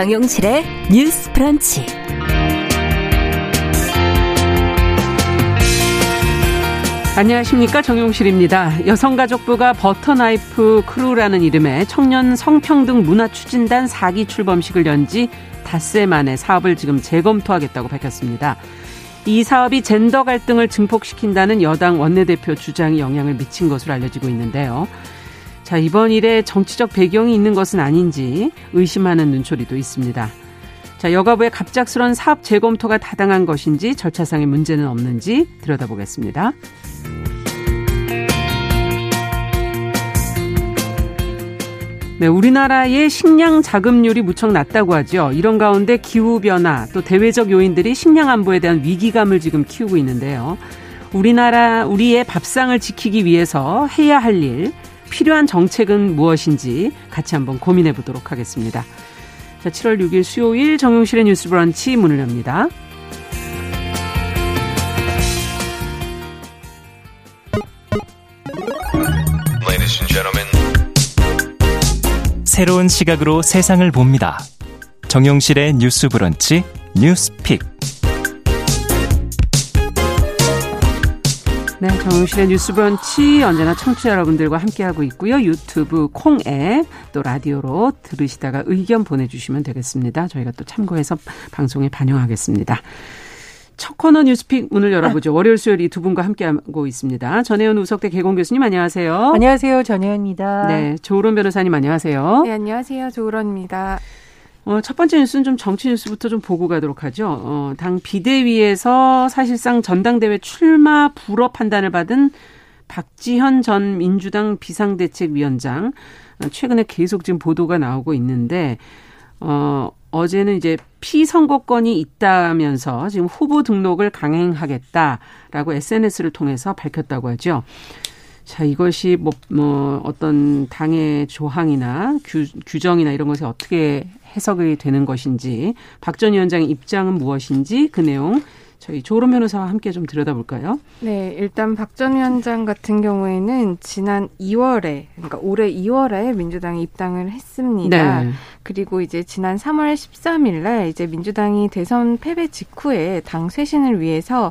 정용실의 뉴스 브런치. 안녕하십니까 정용실입니다. 여성가족부가 버터나이프 크루라는 이름의 청년 성평등 문화 추진단 4기 출범식을 연 지 닷새 만에 사업을 지금 재검토하겠다고 밝혔습니다. 이 사업이 젠더 갈등을 증폭시킨다는 여당 원내대표 주장이 영향을 미친 것으로 알려지고 있는데요. 자, 이번 일에 정치적 배경이 있는 것은 아닌지 의심하는 눈초리도 있습니다. 자, 여가부의 갑작스런 사업 재검토가 타당한 것인지 절차상의 문제는 없는지 들여다보겠습니다. 네, 우리나라의 식량 자급률이 무척 낮다고 하죠. 이런 가운데 기후변화 또 대외적 요인들이 식량 안보에 대한 위기감을 지금 키우고 있는데요. 우리나라, 우리의 밥상을 지키기 위해서 해야 할 일, 필요한 정책은 무엇인지 같이 한번 고민해 보도록 하겠습니다. 자, 7월 6일 수요일 정용실의 뉴스 브런치 문을 엽니다. 새로운 시각으로 세상을 봅니다. 정용실의 뉴스 브런치 뉴스 pick. 네, 정용실의 뉴스 브런치 언제나 청취자 여러분들과 함께하고 있고요. 유튜브 콩 앱 또 라디오로 들으시다가 의견 보내주시면 되겠습니다. 저희가 또 참고해서 방송에 반영하겠습니다. 첫 코너 뉴스 pick 문을 열어보죠. 월요일 수요일 이 두 분과 함께하고 있습니다. 전혜연 우석대 객원 교수님 안녕하세요. 안녕하세요. 전혜연입니다. 네, 조으론 변호사님 안녕하세요. 네, 안녕하세요. 조으론입니다. 어, 첫 번째 뉴스는 좀 정치 뉴스부터 좀 보고 가도록 하죠. 어, 당 비대위에서 사실상 전당대회 출마 불허 판단을 받은 박지현 전 민주당 비상대책위원장 어, 최근에 계속 지금 보도가 나오고 있는데 어, 어제는 이제 피선거권이 있다면서 지금 후보 등록을 강행하겠다라고 SNS를 통해서 밝혔다고 하죠. 자, 이것이 뭐, 뭐, 어떤 당의 조항이나 규, 규정이나 이런 것이 어떻게 해석이 되는 것인지, 박 전 위원장의 입장은 무엇인지 그 내용 저희 조론 변호사와 함께 좀 들여다볼까요? 네, 일단 박 전 위원장 같은 경우에는 지난 2월에, 그러니까 올해 2월에 민주당에 입당을 했습니다. 네. 그리고 이제 지난 3월 13일 날 이제 민주당이 대선 패배 직후에 당 쇄신을 위해서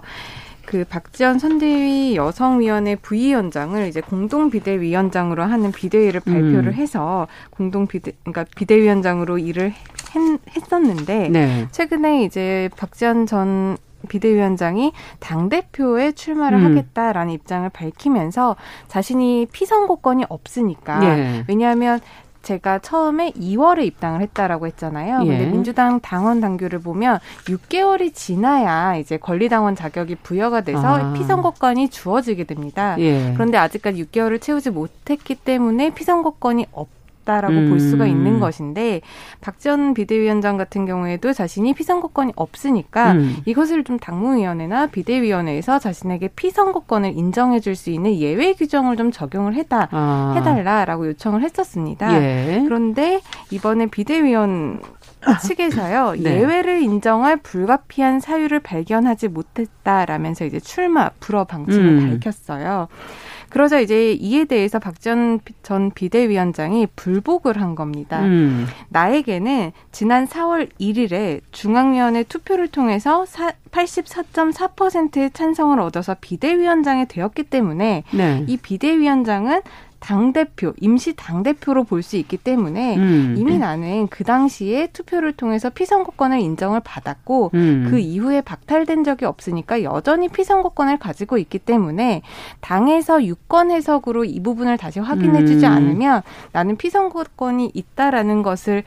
그 박지원 선대위 여성위원회 부위원장을 이제 공동 비대위원장으로 하는 비대위를 발표를 음. 해서 공동 비대 그러니까 비대위원장으로 일을 했, 었는데 네. 최근에 이제 박지원 전 비대위원장이 당 대표에 출마를 음. 하겠다라는 입장을 밝히면서 자신이 피선거권이 없으니까 네. 왜냐하면 제가 처음에 2월에 입당을 했다라고 했잖아요. 예. 근데 민주당 당원 당규를 보면 6개월이 지나야 이제 권리당원 자격이 부여가 돼서 아. 피선거권이 주어지게 됩니다. 예. 그런데 아직까지 6개월을 채우지 못했기 때문에 피선거권이 없 다라고 음. 볼 수가 있는 음. 것인데 박지원 비대위원장 같은 경우에도 자신이 피선거권이 없으니까 음. 이것을 좀 당무위원회나 비대위원회에서 자신에게 피선거권을 인정해 줄 수 있는 예외 규정을 좀 적용을 해다 아. 해달라라고 요청을 했었습니다. 예. 그런데 이번에 비대위원 측에서요 네. 예외를 인정할 불가피한 사유를 발견하지 못했다라면서 이제 출마 불허 방침을 음. 밝혔어요. 그러자 이제 이에 대해서 박전 전 비대위원장이 불복을 한 겁니다. 음. 나에게는 지난 4월 1일에 중앙위원회 투표를 통해서 84.4%의 찬성을 얻어서 비대위원장이 되었기 때문에 네. 이 비대위원장은 당대표, 임시 당대표로 볼 수 있기 때문에 음. 이미 나는 그 당시에 투표를 통해서 피선거권을 인정을 받았고 음. 그 이후에 박탈된 적이 없으니까 여전히 피선거권을 가지고 있기 때문에 당에서 유권 해석으로 이 부분을 다시 확인해 주지 음. 않으면 나는 피선거권이 있다라는 것을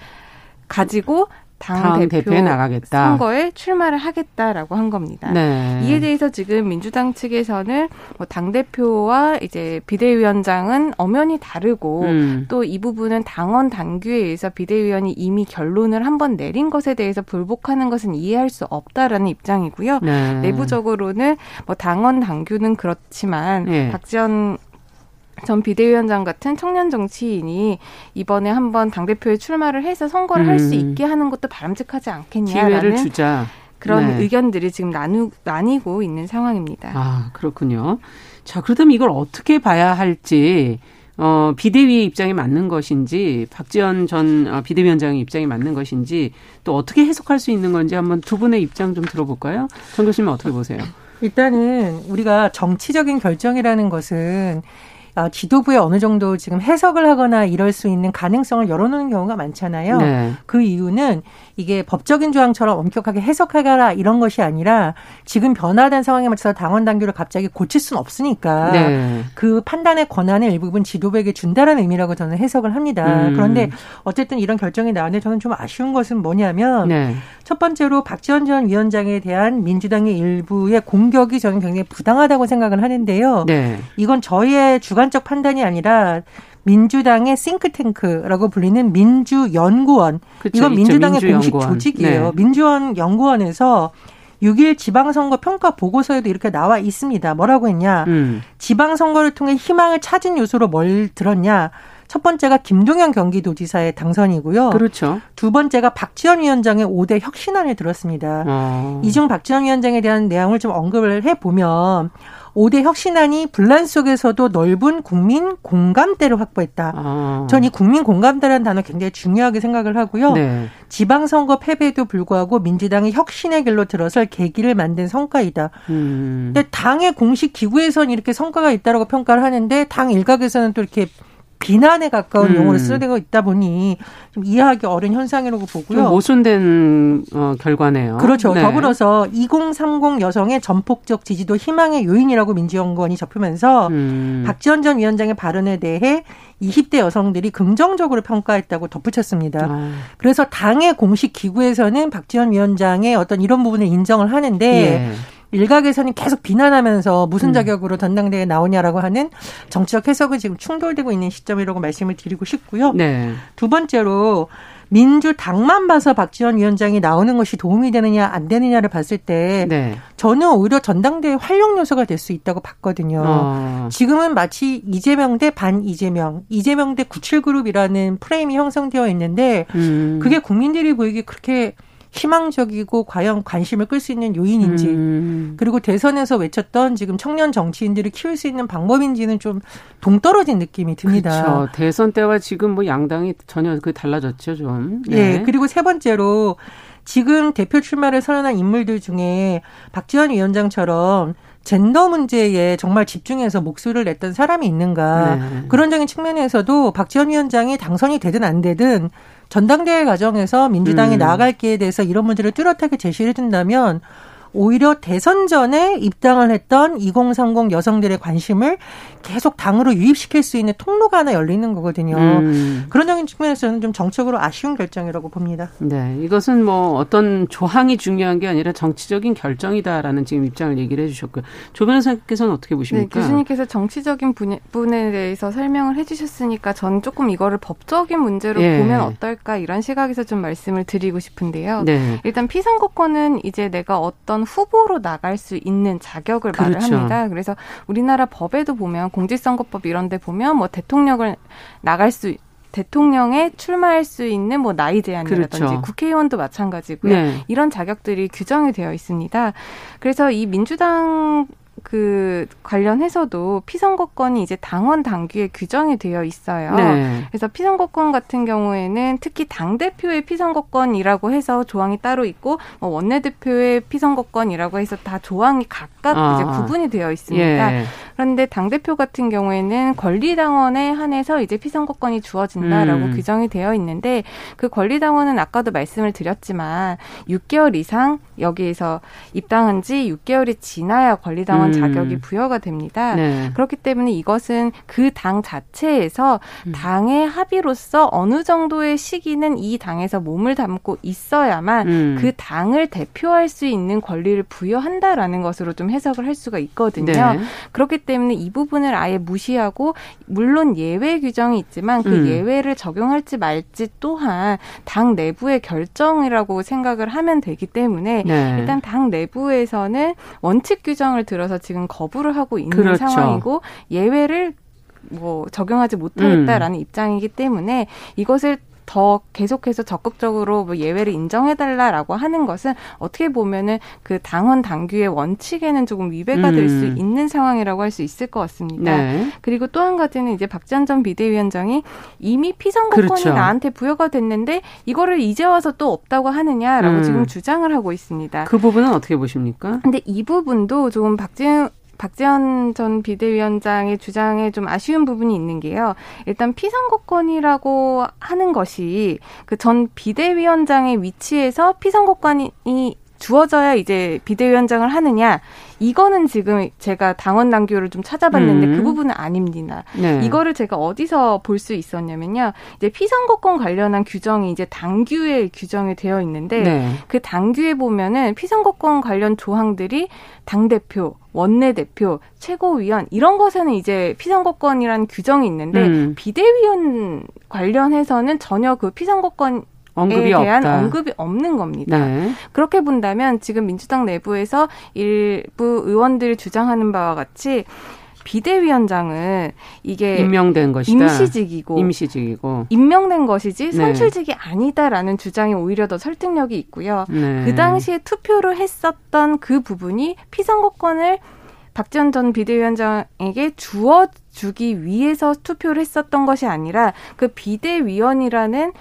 가지고 당, 대표 대표에 나가겠다. 선거에 출마를 하겠다라고 한 겁니다. 네. 이에 대해서 지금 민주당 측에서는 뭐당 대표와 이제 비대위원장은 엄연히 다르고 음. 또이 부분은 당원 당규에 의해서 비대위원이 이미 결론을 한번 내린 것에 대해서 불복하는 것은 이해할 수 없다라는 입장이고요. 네. 내부적으로는 뭐 당원 당규는 그렇지만 네. 박지원 전 비대위원장 같은 청년 정치인이 이번에 한번 당대표에 출마를 해서 선거를 음. 할수 있게 하는 것도 바람직하지 않겠냐라는 기회를 주자. 그런 네. 의견들이 지금 나누, 나뉘고 있는 상황입니다. 아, 그렇군요. 자, 그렇다면 이걸 어떻게 봐야 할지 어, 비대위의 입장이 맞는 것인지 박지원 전 어, 비대위원장의 입장이 맞는 것인지 또 어떻게 해석할 수 있는 건지 한번 두 분의 입장 좀 들어볼까요? 정 교수님 어떻게 보세요? 일단은 우리가 정치적인 결정이라는 것은 어, 지도부에 어느 정도 지금 해석을 하거나 이럴 수 있는 가능성을 열어놓는 경우가 많잖아요. 네. 그 이유는 이게 법적인 조항처럼 엄격하게 해석하거나 이런 것이 아니라 지금 변화된 상황에 맞춰서 당원 당규를 갑자기 고칠 수는 없으니까 네. 그 판단의 권한을 일부분 지도부에게 준다는 의미라고 저는 해석을 합니다. 음. 그런데 어쨌든 이런 결정이 나왔는데 저는 좀 아쉬운 것은 뭐냐면 네. 첫 번째로 박지원 전 위원장에 대한 민주당의 일부의 공격이 저는 굉장히 부당하다고 생각을 하는데요. 네. 이건 저희의 주관 주관적 판단이 아니라 민주당의 싱크탱크라고 불리는 민주연구원. 그쵸, 이건 민주당의 민주연구원. 공식 조직이에요. 네. 민주연 연구원에서 6일 지방선거 평가 보고서에도 이렇게 나와 있습니다. 뭐라고 했냐. 음. 지방선거를 통해 희망을 찾은 요소로 뭘 들었냐. 첫 번째가 김동연 경기도지사의 당선이고요. 그렇죠. 두 번째가 박지원 위원장의 5대 혁신안을 들었습니다. 어. 이중 박지원 위원장에 대한 내용을 좀 언급을 해보면 5대 혁신안이 분란 속에서도 넓은 국민 공감대를 확보했다. 아. 전이 국민 공감대라는 단어 굉장히 중요하게 생각을 하고요. 네. 지방선거 패배에도 불구하고 민주당이 혁신의 길로 들어설 계기를 만든 성과이다. 음. 근데 당의 공식 기구에서는 이렇게 성과가 있다라고 평가를 하는데 당 일각에서는 또 이렇게 비난에 가까운 음. 용어를 쓰고 있다 보니 좀 이해하기 어려운 현상이라고 보고요. 모순된 어, 결과네요. 그렇죠. 네. 더불어서 2030 여성의 전폭적 지지도 희망의 요인이라고 민주연구원이 접으면서 음. 박지원 전 위원장의 발언에 대해 20대 여성들이 긍정적으로 평가했다고 덧붙였습니다. 아. 그래서 당의 공식 기구에서는 박지원 위원장의 어떤 이런 부분을 인정을 하는데 예. 일각에서는 계속 비난하면서 무슨 음. 자격으로 전당대회에 나오냐라고 하는 정치적 해석은 지금 충돌되고 있는 시점이라고 말씀을 드리고 싶고요. 네. 두 번째로 민주당만 봐서 박지원 위원장이 나오는 것이 도움이 되느냐 안 되느냐를 봤을 때 네. 저는 오히려 전당대회 활용 요소가 될 수 있다고 봤거든요. 어. 지금은 마치 이재명 대 반 이재명, 이재명 대 97그룹이라는 프레임이 형성되어 있는데 음. 그게 국민들이 보이기 그렇게 희망적이고 과연 관심을 끌 수 있는 요인인지 음. 그리고 대선에서 외쳤던 지금 청년 정치인들을 키울 수 있는 방법인지는 좀 동떨어진 느낌이 듭니다. 그렇죠. 대선 때와 지금 뭐 양당이 전혀 그 달라졌죠, 좀. 네. 네. 그리고 세 번째로 지금 대표 출마를 선언한 인물들 중에 박지원 위원장처럼 젠더 문제에 정말 집중해서 목소리를 냈던 사람이 있는가 네. 그런적인 측면에서도 박지원 위원장이 당선이 되든 안 되든 전당대회 과정에서 민주당이 음. 나아갈 기에 대해서 이런 문제를 뚜렷하게 제시를 해준다면 오히려 대선 전에 입당을 했던 2030 여성들의 관심을 계속 당으로 유입시킬 수 있는 통로가 하나 열리는 거거든요. 음. 그런 측면에서는 좀 정책으로 아쉬운 결정이라고 봅니다. 네. 이것은 뭐 어떤 조항이 중요한 게 아니라 정치적인 결정이다라는 지금 입장을 얘기를 해 주셨고요. 조 변호사께서는 어떻게 보십니까? 네, 교수님께서 정치적인 부분에 대해서 설명을 해 주셨으니까 전 조금 이거를 법적인 문제로 예. 보면 어떨까 이런 시각에서 좀 말씀을 드리고 싶은데요. 네. 일단 피선거권은 이제 내가 어떤 후보로 나갈 수 있는 자격을 그렇죠. 말을 합니다. 그래서 우리나라 법에도 보면 공직선거법 이런 데 보면 뭐 대통령을 나갈 수 대통령에 출마할 수 있는 뭐 나이 제한이라든지 그렇죠. 국회의원도 마찬가지고요. 네. 이런 자격들이 규정이 되어 있습니다. 그래서 이 민주당 그 관련해서도 피선거권이 이제 당원 당규에 규정이 되어 있어요. 네. 그래서 피선거권 같은 경우에는 특히 당 대표의 피선거권이라고 해서 조항이 따로 있고 뭐 원내 대표의 피선거권이라고 해서 다 조항이 각각 아. 이제 구분이 되어 있습니다. 예. 그런데 당 대표 같은 경우에는 권리 당원에 한해서 이제 피선거권이 주어진다라고 음. 규정이 되어 있는데 그 권리 당원은 아까도 말씀을 드렸지만 6개월 이상 여기에서 입당한 지 6개월이 지나야 권리 당원 음. 자격이 부여가 됩니다. 네. 그렇기 때문에 이것은 그 당 자체에서 음. 당의 합의로서 어느 정도의 시기는 이 당에서 몸을 담고 있어야만 음. 그 당을 대표할 수 있는 권리를 부여한다라는 것으로 좀 해석을 할 수가 있거든요. 네. 그렇기 때문에 이 부분을 아예 무시하고 물론 예외 규정이 있지만 그 음. 예외를 적용할지 말지 또한 당 내부의 결정이라고 생각을 하면 되기 때문에 네. 일단 당 내부에서는 원칙 규정을 들어서 지금 거부를 하고 있는 그렇죠. 상황이고 예외를 뭐 적용하지 못하겠다라는 음. 입장이기 때문에 이것을 더 계속해서 적극적으로 뭐 예외를 인정해달라라고 하는 것은 어떻게 보면은 그 당헌 당규의 원칙에는 조금 위배가 음. 될수 있는 상황이라고 할 수 있을 것 같습니다. 네. 그리고 또 한 가지는 이제 박지원 전 비대위원장이 이미 피선거권이 그렇죠. 나한테 부여가 됐는데 이거를 이제 와서 또 없다고 하느냐라고 음. 지금 주장을 하고 있습니다. 그 부분은 어떻게 보십니까? 근데 이 부분도 조금 박지원 박지원 전 비대위원장의 주장에 좀 아쉬운 부분이 있는 게요. 일단 피선거권이라고 하는 것이 그 전 비대위원장의 위치에서 피선거권이 주어져야 이제 비대위원장을 하느냐 이거는 지금 제가 당원 당규를 좀 찾아봤는데 음. 그 부분은 아닙니다. 네. 이거를 제가 어디서 볼 수 있었냐면요. 이제 피선거권 관련한 규정이 이제 당규에 규정이 되어 있는데 네. 그 당규에 보면은 피선거권 관련 조항들이 당 대표, 원내 대표, 최고위원 이런 것에는 이제 피선거권이라는 규정이 있는데 음. 비대위원 관련해서는 전혀 그 피선거권 언급에 대한 없다. 언급이 없는 겁니다. 네. 그렇게 본다면 지금 민주당 내부에서 일부 의원들이 주장하는 바와 같이 비대위원장은 이게 임명된 것이다. 임시직이고 임시직이고 임명된 것이지 네. 선출직이 네. 아니다라는 주장이 오히려 더 설득력이 있고요. 네. 그 당시에 투표를 했었던 그 부분이 피선거권을 박지원 전 비대위원장에게 주어 주기 위해서 투표를 했었던 것이 아니라 그 비대위원이라는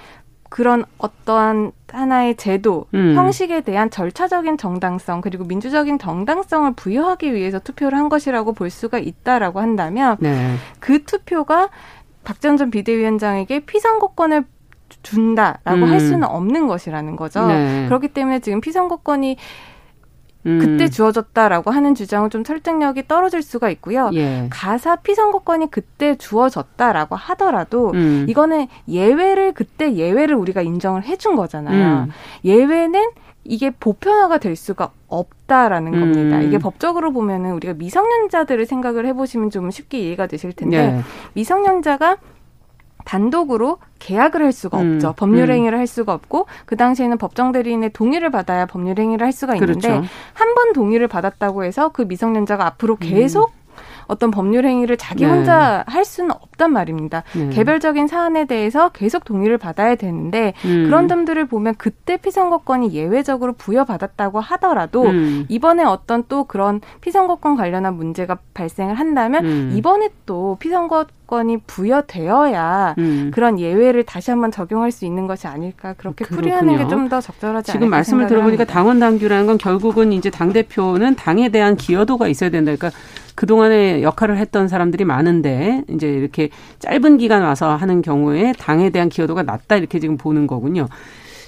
그런 어떠한 하나의 제도, 음. 형식에 대한 절차적인 정당성 그리고 민주적인 정당성을 부여하기 위해서 투표를 한 것이라고 볼 수가 있다라고 한다면 네. 그 투표가 박전 전 비대위원장에게 피선거권을 준다라고 음. 할 수는 없는 것이라는 거죠. 네. 그렇기 때문에 지금 피선거권이 음. 그때 주어졌다라고 하는 주장은 좀 설득력이 떨어질 수가 있고요. 예. 가사 피선거권이 그때 주어졌다라고 하더라도 음. 이거는 예외를 그때 예외를 우리가 인정을 해준 거잖아요. 음. 예외는 이게 보편화가 될 수가 없다라는 겁니다. 음. 이게 법적으로 보면은 우리가 미성년자들을 생각을 해보시면 좀 쉽게 이해가 되실 텐데 예. 미성년자가 단독으로 계약을 할 수가 음, 없죠. 법률 음. 행위를 할 수가 없고 그 당시에는 법정 대리인의 동의를 받아야 법률 행위를 할 수가 있는데 그렇죠. 한번 동의를 받았다고 해서 그 미성년자가 앞으로 음. 계속 음. 어떤 법률 행위를 자기 네. 혼자 할 수는 없단 말입니다. 네. 개별적인 사안에 대해서 계속 동의를 받아야 되는데 음. 그런 점들을 보면 그때 피선거권이 예외적으로 부여받았다고 하더라도 음. 이번에 어떤 또 그런 피선거권 관련한 문제가 발생을 한다면 음. 이번에 또 피선거 권이 부여되어야 음. 그런 예외를 다시 한번 적용할 수 있는 것이 아닐까 그렇게 그렇군요. 풀이하는 게 좀 더 적절하지 지금 말씀을 들어보니까 당원 당규라는 건 결국은 이제 당 대표는 당에 대한 기여도가 있어야 된다. 그러니까 그동안에 역할을 했던 사람들이 많은데 이제 이렇게 짧은 기간 와서 하는 경우에 당에 대한 기여도가 낮다 이렇게 지금 보는 거군요.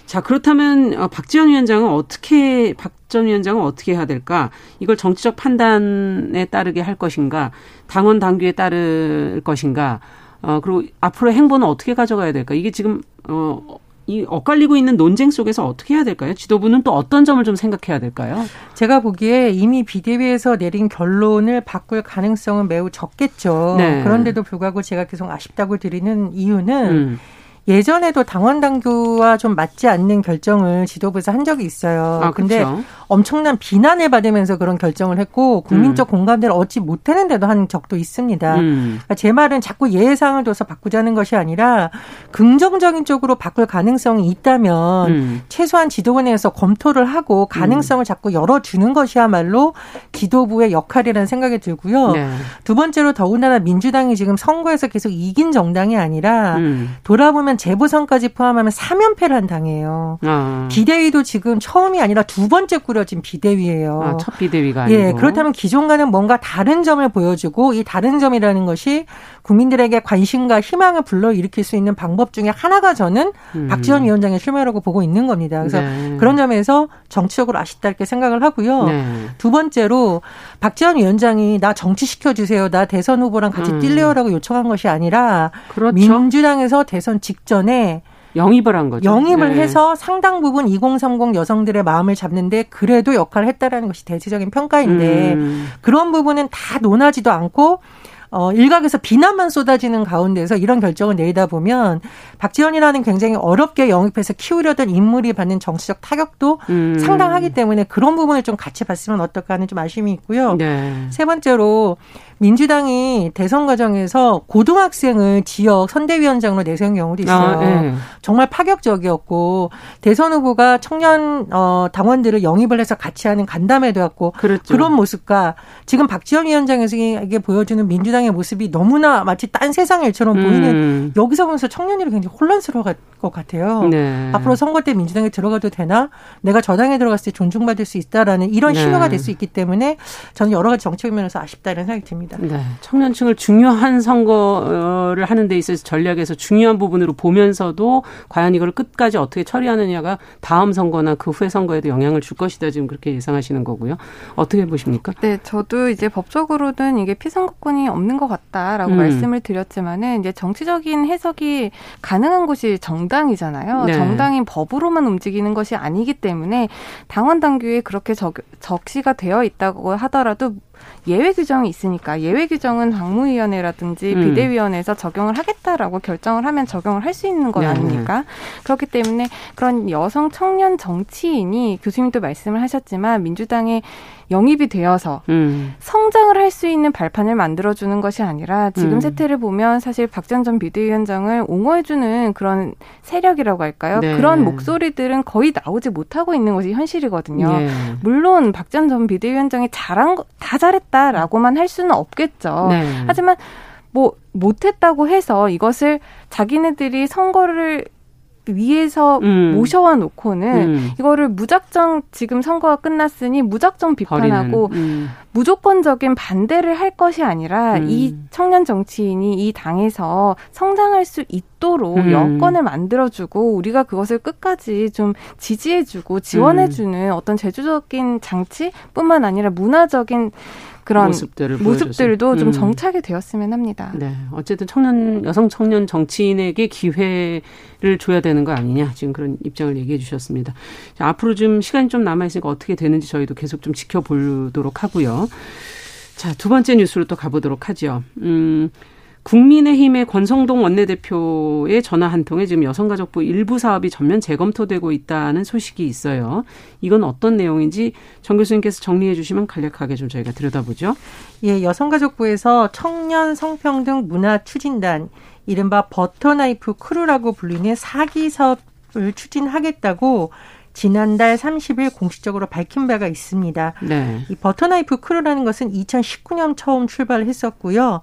자, 그렇다면 어, 박지원 위원장은 어떻게 박 전 위원장은 어떻게 해야 될까? 이걸 정치적 판단에 따르게 할 것인가? 당원 당규에 따를 것인가? 어, 그리고 앞으로 행보는 어떻게 가져가야 될까? 이게 지금 어, 이 엇갈리고 있는 논쟁 속에서 어떻게 해야 될까요? 지도부는 또 어떤 점을 좀 생각해야 될까요? 제가 보기에 이미 비대위에서 내린 결론을 바꿀 가능성은 매우 적겠죠. 네. 그런데도 불구하고 제가 계속 아쉽다고 드리는 이유는 음. 예전에도 당원 당규와 좀 맞지 않는 결정을 지도부에서 한 적이 있어요. 아, 근데 그렇죠. 엄청난 비난을 받으면서 그런 결정을 했고 국민적 음. 공감대를 얻지 못하는데도 한 적도 있습니다. 음. 그러니까 제 말은 자꾸 예상을 둬서 바꾸자는 것이 아니라 긍정적인 쪽으로 바꿀 가능성이 있다면 음. 최소한 지도부 내에서 검토를 하고 가능성을 음. 자꾸 열어주는 것이야말로 지도부의 역할이라는 생각이 들고요. 네. 두 번째로 더군다나 민주당이 지금 선거에서 계속 이긴 정당이 아니라 음. 돌아보면 재보선까지 포함하면 3연패를 한 당이에요. 아. 비대위도 지금 처음이 아니라 두 번째 꾸려진 비대위예요. 아, 첫 비대위가 아니고. 예, 그렇다면 기존과는 뭔가 다른 점을 보여주고 이 다른 점이라는 것이 국민들에게 관심과 희망을 불러일으킬 수 있는 방법 중에 하나가 저는 음. 박지원 위원장의 실마라고 보고 있는 겁니다. 그래서 네. 그런 점에서 정치적으로 아쉽다 이렇게 생각을 하고요. 네. 두 번째로 박지원 위원장이 나 정치시켜 주세요. 나 대선 후보랑 같이 음. 뛸래요라고 요청한 것이 아니라 그렇죠. 민주당에서 대선 직전에 영입을 한 거죠. 영입을 네. 해서 상당 부분 2030 여성들의 마음을 잡는데 그래도 역할을 했다라는 것이 대체적인 평가인데 음. 그런 부분은 다 논하지도 않고 어, 일각에서 비난만 쏟아지는 가운데서 이런 결정을 내리다 보면 박지원이라는 굉장히 어렵게 영입해서 키우려던 인물이 받는 정치적 타격도 음. 상당하기 때문에 그런 부분을 좀 같이 봤으면 어떨까 하는 좀 아쉬움이 있고요. 네. 세 번째로 민주당이 대선 과정에서 고등학생을 지역 선대위원장으로 내세운 경우도 있어요. 아, 네. 정말 파격적이었고 대선 후보가 청년 어, 당원들을 영입을 해서 같이 하는 간담회도 했고 그렇죠. 그런 모습과 지금 박지원 위원장에게 보여주는 민주당 의 모습이 너무나 마치 딴 세상 일처럼 보이는 음. 여기서 보면서 청년들이 굉장히 혼란스러울 것 같아요. 네. 앞으로 선거 때 민주당에 들어가도 되나? 내가 저당에 들어갔을 때 존중받을 수 있다라는 이런 네. 신호가 될 수 있기 때문에 저는 여러 가지 정책 면에서 아쉽다 이런 생각이 듭니다. 네. 청년층을 중요한 선거를 하는 데 있어서 전략에서 중요한 부분으로 보면서도 과연 이걸 끝까지 어떻게 처리하느냐가 다음 선거나 그 후의 선거에도 영향을 줄 것이다 지금 그렇게 예상하시는 거고요. 어떻게 보십니까? 네, 저도 이제 법적으로는 이게 피선거권이 없는 것 같다라고 음. 말씀을 드렸지만은 이제 정치적인 해석이 가능한 곳이 정당이잖아요. 네. 정당인 법으로만 움직이는 것이 아니기 때문에 당원 당규에 그렇게 적, 적시가 되어 있다고 하더라도 예외 규정이 있으니까 예외 규정은 당무위원회라든지 음. 비대위원회에서 적용을 하겠다라고 결정을 하면 적용을 할 수 있는 것 네. 아닙니까? 그렇기 때문에 그런 여성 청년 정치인이 교수님도 말씀을 하셨지만 민주당의 영입이 되어서 음. 성장을 할 수 있는 발판을 만들어주는 것이 아니라 지금 음. 세태를 보면 사실 박전 전 비대위원장을 옹호해주는 그런 세력이라고 할까요? 네. 그런 목소리들은 거의 나오지 못하고 있는 것이 현실이거든요. 네. 물론 박전 전 비대위원장이 잘한 거, 다 잘 했다라고만 할 수는 없겠죠. 네. 하지만 뭐 못했다고 해서 이것을 자기네들이 선거를 위에서 음. 모셔와 놓고는 음. 이거를 무작정 지금 선거가 끝났으니 무작정 비판하고 음. 무조건적인 반대를 할 것이 아니라 음. 이 청년 정치인이 이 당에서 성장할 수 있도록 음. 여건을 만들어주고 우리가 그것을 끝까지 좀 지지해주고 지원해주는 음. 어떤 제주적인 장치뿐만 아니라 문화적인 그런 모습들을 모습들도 좀 음. 정착이 되었으면 합니다. 네, 어쨌든 청년 여성 청년 정치인에게 기회를 줘야 되는 거 아니냐 지금 그런 입장을 얘기해 주셨습니다. 자, 앞으로 좀 시간이 좀 남아 있으니까 어떻게 되는지 저희도 계속 좀 지켜보도록 하고요. 자, 두 번째 뉴스로 또 가보도록 하죠. 음, 국민의힘의 권성동 원내대표의 전화 한 통에 지금 여성가족부 일부 사업이 전면 재검토되고 있다는 소식이 있어요. 이건 어떤 내용인지 정 교수님께서 정리해 주시면 간략하게 좀 저희가 들여다보죠. 예, 여성가족부에서 청년 성평등 문화 추진단 이른바 버터나이프 크루라고 불리는 4기 사업을 추진하겠다고 지난달 30일 공식적으로 밝힌 바가 있습니다. 네. 이 버터나이프 크루라는 것은 2019년 처음 출발을 했었고요.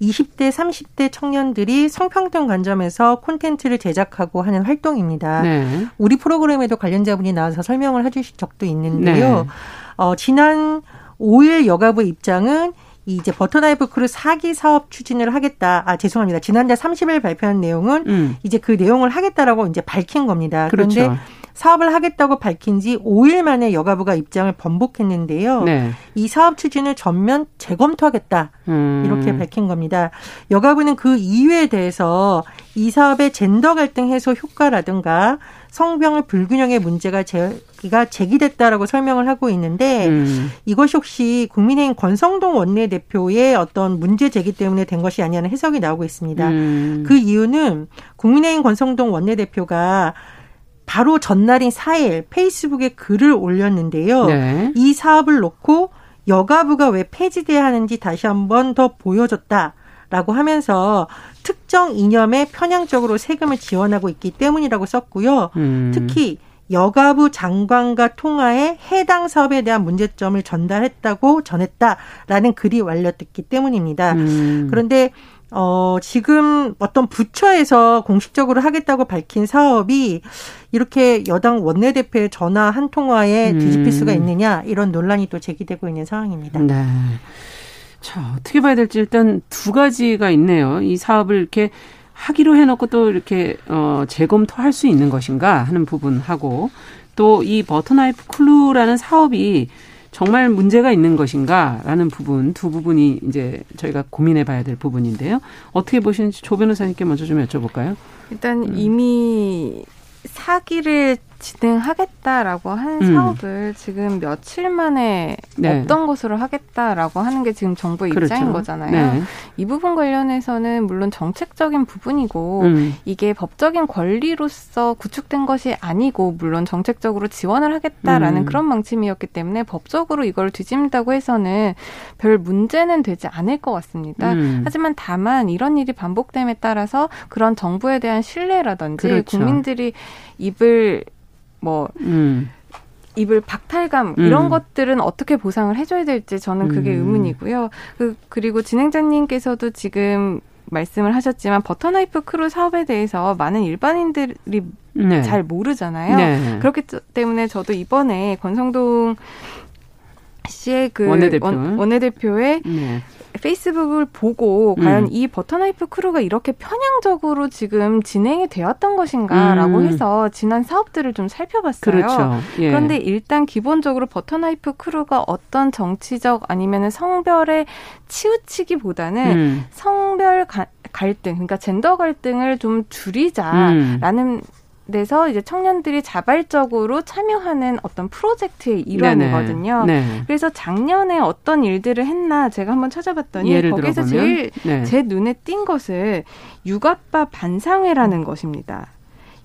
20대, 30대 청년들이 성평등 관점에서 콘텐츠를 제작하고 하는 활동입니다. 네. 우리 프로그램에도 관련자분이 나와서 설명을 해주신 적도 있는데요. 네. 어, 지난 5일 여가부 입장은 이제 버터나이프 크루 4기 사업 추진을 하겠다. 아, 죄송합니다. 지난달 30일 발표한 내용은 음. 이제 그 내용을 하겠다라고 이제 밝힌 겁니다. 그런데 그렇죠. 사업을 하겠다고 밝힌 지 5일 만에 여가부가 입장을 번복했는데요. 네. 이 사업 추진을 전면 재검토하겠다. 음. 이렇게 밝힌 겁니다. 여가부는 그 이유에 대해서 이 사업의 젠더 갈등 해소 효과라든가 성병 불균형의 문제가 제기가 제기됐다라고 설명을 하고 있는데 음. 이것이 혹시 국민의힘 권성동 원내대표의 어떤 문제 제기 때문에 된 것이 아니냐는 해석이 나오고 있습니다. 음. 그 이유는 국민의힘 권성동 원내대표가 바로 전날인 4일 페이스북에 글을 올렸는데요. 네. 이 사업을 놓고 여가부가 왜 폐지돼야 하는지 다시 한번 더 보여줬다. 라고 하면서 특정 이념에 편향적으로 세금을 지원하고 있기 때문이라고 썼고요. 음. 특히 여가부 장관과 통화에 해당 사업에 대한 문제점을 전달했다고 전했다라는 글이 완료됐기 때문입니다. 음. 그런데 어, 지금 어떤 부처에서 공식적으로 하겠다고 밝힌 사업이 이렇게 여당 원내대표의 전화 한 통화에 뒤집힐 수가 음. 있느냐 이런 논란이 또 제기되고 있는 상황입니다. 네. 자, 어떻게 봐야 될지 일단 두 가지가 있네요. 이 사업을 이렇게 하기로 해놓고 또 이렇게 어, 재검토할 수 있는 것인가 하는 부분하고 또 이 버터나이프 클루라는 사업이 정말 문제가 있는 것인가라는 부분 두 부분이 이제 저희가 고민해 봐야 될 부분인데요. 어떻게 보시는지 조 변호사님께 먼저 좀 여쭤볼까요? 일단 음. 이미 사기를 진행하겠다라고 한 음. 사업을 지금 며칠 만에 네. 없던 것으로 하겠다라고 하는 게 지금 정부의 그렇죠. 입장인 거잖아요. 네. 이 부분 관련해서는 물론 정책적인 부분이고 음. 이게 법적인 권리로서 구축된 것이 아니고 물론 정책적으로 지원을 하겠다라는 음. 그런 방침이었기 때문에 법적으로 이걸 뒤집는다고 해서는 별 문제는 되지 않을 것 같습니다. 음. 하지만 다만 이런 일이 반복됨에 따라서 그런 정부에 대한 신뢰라든지 그렇죠. 국민들이 입을 뭐 음. 입을 박탈감 음. 이런 것들은 어떻게 보상을 해줘야 될지 저는 그게 음. 의문이고요. 그, 그리고 진행자님께서도 지금 말씀을 하셨지만 버터나이프 크루 사업에 대해서 많은 일반인들이 네. 잘 모르잖아요. 네. 그렇기 때문에 저도 이번에 권성동 씨의 그 원내대표. 원내대표의 네. 페이스북을 보고 과연 음. 이 버터나이프 크루가 이렇게 편향적으로 지금 진행이 되었던 것인가라고 음. 해서 지난 사업들을 좀 살펴봤어요. 그렇죠. 예. 그런데 일단 기본적으로 버터나이프 크루가 어떤 정치적 아니면 성별에 치우치기보다는 음. 성별 가, 갈등, 그러니까 젠더 갈등을 좀 줄이자라는 음. 돼서 이제 청년들이 자발적으로 참여하는 어떤 프로젝트의 일환이거든요. 네. 그래서 작년에 어떤 일들을 했나 제가 한번 찾아봤더니 거기서 들어보면? 제일 네. 제 눈에 띈 것을 육아빠 반상회라는 것입니다.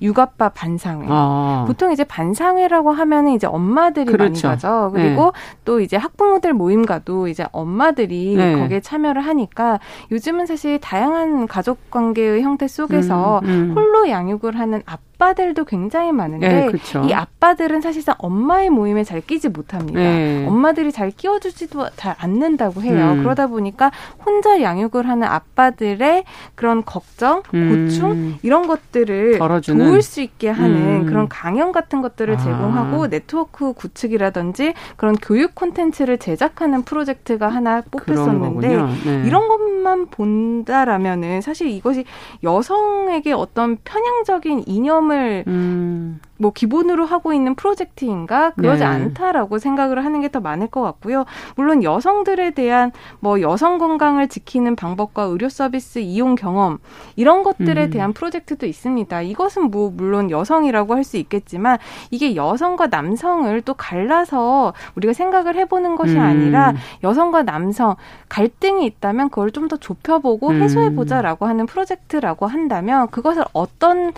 육아빠 반상회. 아. 보통 이제 반상회라고 하면은 이제 엄마들이 그렇죠. 많이 가죠. 그리고 네. 또 이제 학부모들 모임과도 이제 엄마들이 네. 거기에 참여를 하니까 요즘은 사실 다양한 가족 관계의 형태 속에서 음, 음. 홀로 양육을 하는 아빠 아빠들도 굉장히 많은데 네, 그렇죠. 이 아빠들은 사실상 엄마의 모임에 잘 끼지 못합니다. 네. 엄마들이 잘 끼워주지도 잘 않는다고 해요. 음. 그러다 보니까 혼자 양육을 하는 아빠들의 그런 걱정, 음. 고충 이런 것들을 덜어주는. 도울 수 있게 하는 음. 그런 강연 같은 것들을 아. 제공하고 네트워크 구축이라든지 그런 교육 콘텐츠를 제작하는 프로젝트가 하나 뽑혔었는데 네. 이런 것만 본다라면은 사실 이것이 여성에게 어떤 편향적인 이념 경험을 음. 뭐 기본으로 하고 있는 프로젝트인가 그러지 네. 않다라고 생각을 하는 게 더 많을 것 같고요. 물론 여성들에 대한 뭐 여성 건강을 지키는 방법과 의료 서비스 이용 경험 이런 것들에 음. 대한 프로젝트도 있습니다. 이것은 뭐 물론 여성이라고 할 수 있겠지만 이게 여성과 남성을 또 갈라서 우리가 생각을 해보는 것이 음. 아니라 여성과 남성 갈등이 있다면 그걸 좀 더 좁혀보고 음. 해소해보자라고 하는 프로젝트라고 한다면 그것을 어떤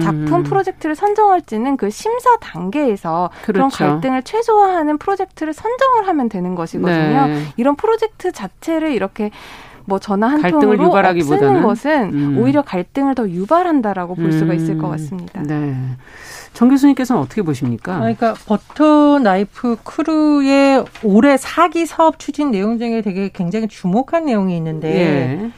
작품 음. 프로젝트를 선정할지는 그 심사 단계에서 그렇죠. 그런 갈등을 최소화하는 프로젝트를 선정을 하면 되는 것이거든요. 네. 이런 프로젝트 자체를 이렇게 뭐 전화 한 통으로 없애는 것은 음. 오히려 갈등을 더 유발한다라고 볼 수가 있을 것 음. 같습니다. 네. 정 교수님께서는 어떻게 보십니까? 그러니까 버터 나이프 크루의 올해 4기 사업 추진 내용 중에 되게 굉장히 주목한 내용이 있는데 예.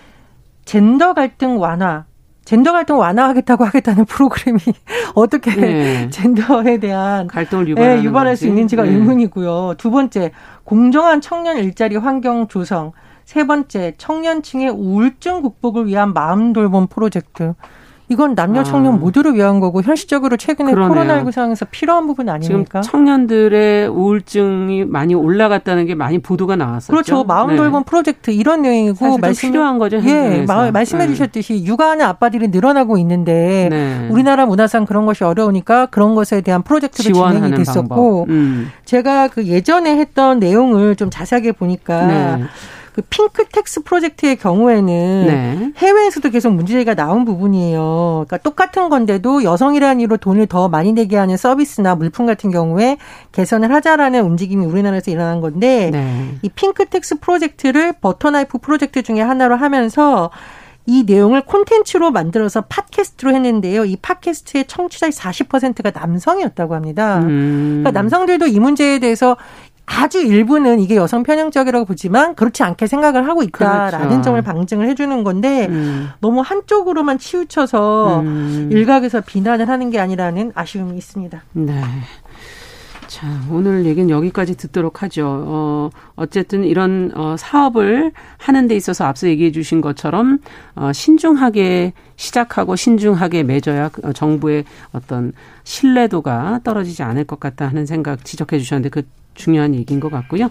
젠더 갈등 완화 젠더 갈등 완화하겠다고 하겠다는 프로그램이 어떻게 네. 젠더에 대한 갈등을 유발하는 네, 유발할 수 있는지가 네. 의문이고요. 두 번째, 공정한 청년 일자리 환경 조성. 세 번째, 청년층의 우울증 극복을 위한 마음 돌봄 프로젝트. 이건 남녀 청년 아. 모두를 위한 거고 현실적으로 최근에 코로나19 상황에서 필요한 부분 아닙니까? 지금 청년들의 우울증이 많이 올라갔다는 게 많이 보도가 나왔었죠. 그렇죠. 마음 네. 돌봄 네. 프로젝트 이런 내용이고 말씀 필요한 거죠. 예, 말씀해 네. 주셨듯이 육아하는 아빠들이 늘어나고 있는데 네. 우리나라 문화상 그런 것이 어려우니까 그런 것에 대한 프로젝트도 진행이 됐었고 음. 제가 그 예전에 했던 내용을 좀 자세하게 보니까 네. 그 핑크텍스 프로젝트의 경우에는 네. 해외에서도 계속 문제가 나온 부분이에요. 그러니까 똑같은 건데도 여성이라는 이유로 돈을 더 많이 내게 하는 서비스나 물품 같은 경우에 개선을 하자라는 움직임이 우리나라에서 일어난 건데 네. 이 핑크텍스 프로젝트를 버터나이프 프로젝트 중에 하나로 하면서 이 내용을 콘텐츠로 만들어서 팟캐스트로 했는데요. 이 팟캐스트의 청취자의 40%가 남성이었다고 합니다. 음. 그러니까 남성들도 이 문제에 대해서 아주 일부는 이게 여성 편향적이라고 보지만 그렇지 않게 생각을 하고 있다라는 그렇죠. 점을 방증을 해주는 건데 음. 너무 한쪽으로만 치우쳐서 음. 일각에서 비난을 하는 게 아니라는 아쉬움이 있습니다. 네. 자, 오늘 얘기는 여기까지 듣도록 하죠. 어, 어쨌든 이런 어, 사업을 하는 데 있어서 앞서 얘기해 주신 것처럼 어, 신중하게 시작하고 신중하게 맺어야 어, 정부의 어떤 신뢰도가 떨어지지 않을 것 같다 하는 생각 지적해 주셨는데 그 중요한 얘기인 것 같고요.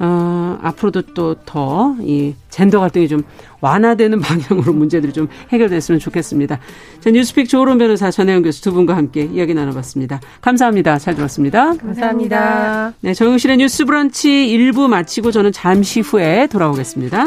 어, 앞으로도 또 더 이 젠더 갈등이 좀 완화되는 방향으로 문제들이 좀 해결됐으면 좋겠습니다. 자, 뉴스픽 조론 변호사 전혜영 교수 두 분과 함께 이야기 나눠봤습니다. 감사합니다. 잘 들었습니다. 감사합니다. 네, 정용실의 뉴스 브런치 1부 마치고 저는 잠시 후에 돌아오겠습니다.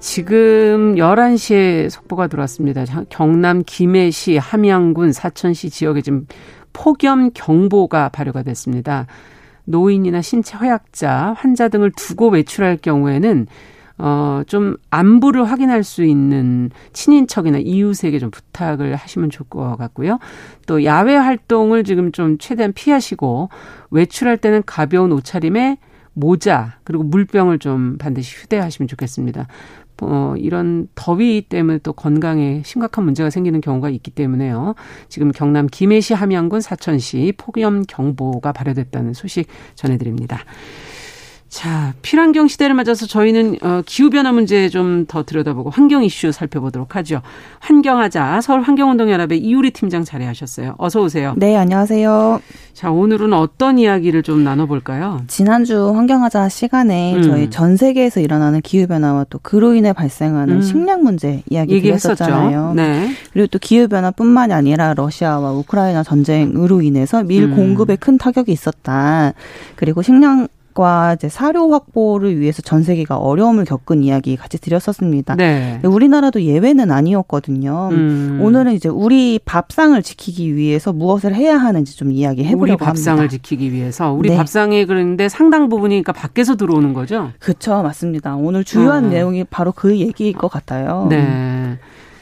지금 11시에 속보가 들어왔습니다. 경남 김해시, 함양군, 사천시 지역에 지금 폭염 경보가 발효가 됐습니다. 노인이나 신체 허약자, 환자 등을 두고 외출할 경우에는 어, 좀 안부를 확인할 수 있는 친인척이나 이웃에게 좀 부탁을 하시면 좋을 것 같고요. 또 야외 활동을 지금 좀 최대한 피하시고 외출할 때는 가벼운 옷차림에 모자 그리고 물병을 좀 반드시 휴대하시면 좋겠습니다. 어, 이런 더위 때문에 또 건강에 심각한 문제가 생기는 경우가 있기 때문에요. 지금 경남 김해시 함양군 사천시 폭염 경보가 발효됐다는 소식 전해드립니다. 자, 필환경 시대를 맞아서 저희는 어, 기후변화 문제 좀 더 들여다보고 환경 이슈 살펴보도록 하죠. 환경하자 서울 환경운동연합의 이우리 팀장 자리하셨어요. 어서 오세요. 네, 안녕하세요. 자, 오늘은 어떤 이야기를 좀 나눠볼까요? 지난주 환경하자 시간에 음. 저희 전 세계에서 일어나는 기후변화와 또 그로 인해 발생하는 음. 식량 문제 이야기 드렸었잖아요. 네. 그리고 또 기후변화뿐만이 아니라 러시아와 우크라이나 전쟁으로 인해서 밀 음. 공급에 큰 타격이 있었다. 그리고 식량 과 이제 사료 확보를 위해서 전 세계가 어려움을 겪은 이야기 같이 드렸었습니다. 네. 우리나라도 예외는 아니었거든요. 음. 오늘은 이제 우리 밥상을 지키기 위해서 무엇을 해야 하는지 좀 이야기해 보려고 합니다. 우리 밥상을 지키기 위해서 우리 네. 밥상에 그런데 상당 부분이 그러니까 밖에서 들어오는 거죠? 그렇죠, 맞습니다. 오늘 주요한 음. 내용이 바로 그 얘기일 것 같아요. 네.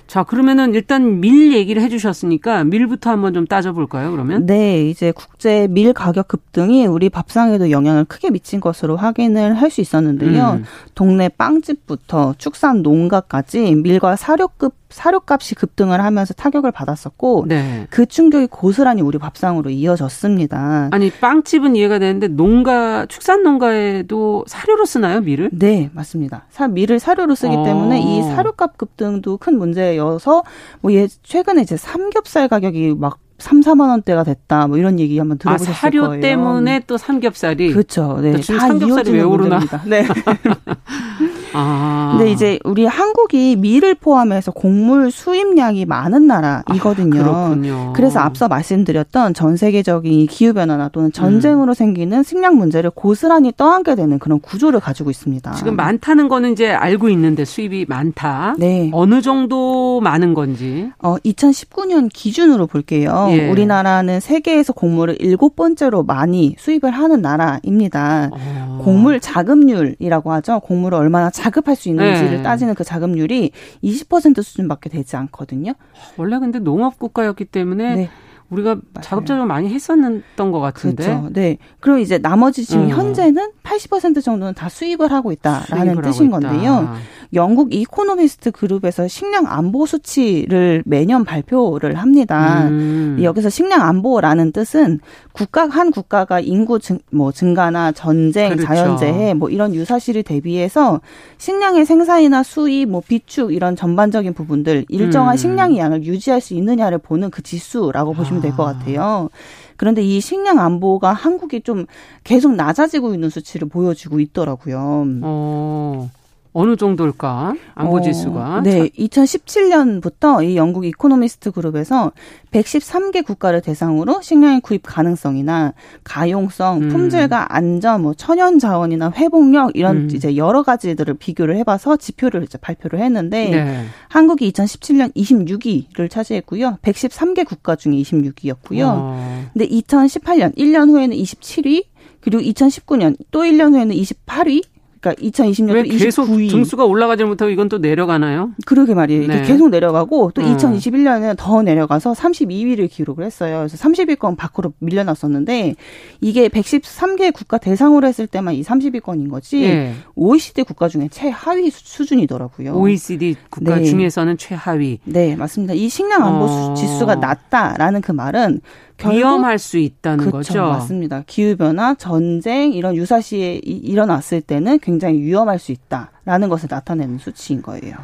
자, 그러면은 일단 밀 얘기를 해주셨으니까 밀부터 한번 좀 따져볼까요, 그러면? 네, 이제 국제 밀 가격 급등이 우리 밥상에도 영향을 크게 미친 것으로 확인을 할 수 있었는데요. 음. 동네 빵집부터 축산 농가까지 밀과 사료급 사료값이 급등을 하면서 타격을 받았었고 네. 그 충격이 고스란히 우리 밥상으로 이어졌습니다. 아니 빵집은 이해가 되는데 농가 축산 농가에도 사료로 쓰나요 밀을? 네 맞습니다. 사, 밀을 사료로 쓰기 어. 때문에 이 사료값 급등도 큰 문제여서 뭐 예, 최근에 이제 삼겹살 가격이 막 3, 4만 원대가 됐다. 뭐 이런 얘기 한번 들어보셨을 아, 사료 거예요. 때문에 또 삼겹살이 그렇죠. 네. 지금 삼겹살이 왜 오르나? 네. 아. 근데 이제 우리 한국이 밀을 포함해서 곡물 수입량이 많은 나라이거든요. 아, 그렇군요. 그래서 앞서 말씀드렸던 전 세계적인 기후 변화나 또는 전쟁으로 음. 생기는 식량 문제를 고스란히 떠안게 되는 그런 구조를 가지고 있습니다. 지금 많다는 거는 이제 알고 있는데 수입이 많다. 네. 어느 정도 많은 건지. 어 2019년 기준으로 볼게요. 예. 우리나라는 세계에서 곡물을 일곱 번째로 많이 수입을 하는 나라입니다. 어. 곡물 자급률이라고 하죠. 곡물을 얼마나 자급할 수 있는지를 네. 따지는 그 자급률이 20% 수준밖에 되지 않거든요. 원래 근데 농업 국가였기 때문에 네. 우리가 자급자족 많이 했었던 것 같은데. 그렇죠. 네. 그럼 이제 나머지 지금 음. 현재는 80% 정도는 다 수입을 하고 있다라는 뜻인 건데요. 영국 이코노미스트 그룹에서 식량 안보 수치를 매년 발표를 합니다. 음. 여기서 식량 안보라는 뜻은 국가 한 국가가 인구 증, 뭐 증가나 전쟁, 그렇죠. 자연재해 뭐 이런 유사시를 대비해서 식량의 생산이나 수입, 뭐 비축 이런 전반적인 부분들 일정한 음. 식량의 양을 유지할 수 있느냐를 보는 그 지수라고 보시면 될것 아. 같아요. 그런데 이 식량 안보가 한국이 좀 계속 낮아지고 있는 수치를 보여주고 있더라고요. 어. 어느 정도일까? 안보 지수가. 어, 네, 2017년부터 이 영국 이코노미스트 그룹에서 113개 국가를 대상으로 식량의 구입 가능성이나 가용성, 음. 품질과 안전, 뭐 천연 자원이나 회복력 이런 음. 이제 여러 가지들을 비교를 해 봐서 지표를 이제 발표를 했는데 네. 한국이 2017년 26위를 차지했고요. 113개 국가 중에 26위였고요. 어. 근데 2018년 1년 후에는 27위, 그리고 2019년 또 1년 후에는 28위, 그러니까 2020년도 계속 29위. 등수가 올라가지 못하고 이건 또 내려가나요? 그러게 말이에요. 네. 계속 내려가고 또 어. 2021년에는 더 내려가서 32위를 기록을 했어요. 그래서 30위권 밖으로 밀려났었는데 이게 113개 국가 대상으로 했을 때만 이 30위권인 거지 네. OECD 국가 중에 최하위 수준이더라고요. OECD 국가 네. 중에서는 최하위. 네, 맞습니다. 이 식량 안보 어. 지수가 낮다라는 그 말은 위험할 수 있다는 그쵸, 거죠. 맞습니다. 기후 변화, 전쟁 이런 유사시에 일어났을 때는 굉장히 위험할 수 있다라는 것을 나타내는 수치인 거예요.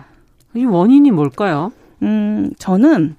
이 원인이 뭘까요? 음, 저는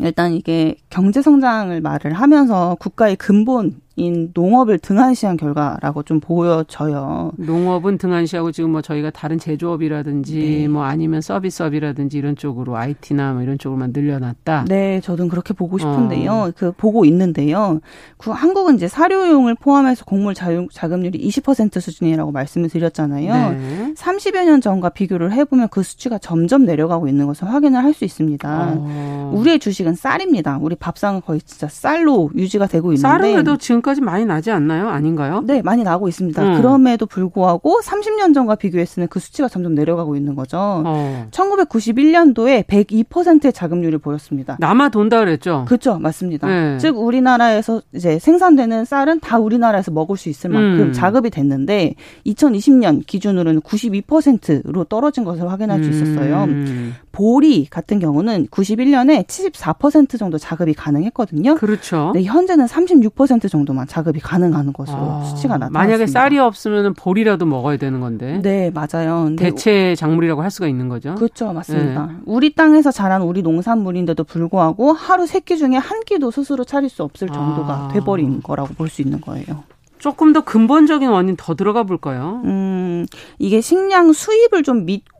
일단 이게 경제 성장을 말을 하면서 국가의 근본 인 농업을 등한시한 결과라고 좀 보여져요. 농업은 등한시하고 지금 뭐 저희가 다른 제조업이라든지 네. 뭐 아니면 서비스업이라든지 이런 쪽으로 IT나 뭐 이런 쪽으로만 늘려놨다. 네, 저도 그렇게 보고 싶은데요. 어. 그 보고 있는데요. 그 한국은 이제 사료용을 포함해서 곡물 자금률이 20% 수준이라고 말씀을 드렸잖아요. 네. 30여 년 전과 비교를 해보면 그 수치가 점점 내려가고 있는 것을 확인을 할 수 있습니다. 어. 우리의 주식은 쌀입니다. 우리 밥상은 거의 진짜 쌀로 유지가 되고 있는데. 쌀은 그래도 지금 지금까지 많이 나지 않나요? 아닌가요? 네, 많이 나고 있습니다. 음. 그럼에도 불구하고 30년 전과 비교했을 때 그 수치가 점점 내려가고 있는 거죠. 어. 1991년도에 102%의 자금률을 보였습니다. 남아 돈다 그랬죠? 그렇죠. 맞습니다. 네. 즉 우리나라에서 이제 생산되는 쌀은 다 우리나라에서 먹을 수 있을 만큼 음. 자급이 됐는데 2020년 기준으로는 92%로 떨어진 것을 확인할 수 있었어요. 음. 보리 같은 경우는 91년에 74% 정도 자급이 가능했거든요. 그렇죠. 네, 현재는 36% 정도만 자급이 가능한 것으로 아, 수치가 나타났습니다. 만약에 쌀이 없으면 보리라도 먹어야 되는 건데. 네, 맞아요. 대체 작물이라고 할 수가 있는 거죠. 그렇죠, 맞습니다. 네. 우리 땅에서 자란 우리 농산물인데도 불구하고 하루 세 끼 중에 한 끼도 스스로 차릴 수 없을 정도가 아. 돼버린 거라고 볼 수 있는 거예요. 조금 더 근본적인 원인 더 들어가 볼까요? 음, 이게 식량 수입을 좀 믿고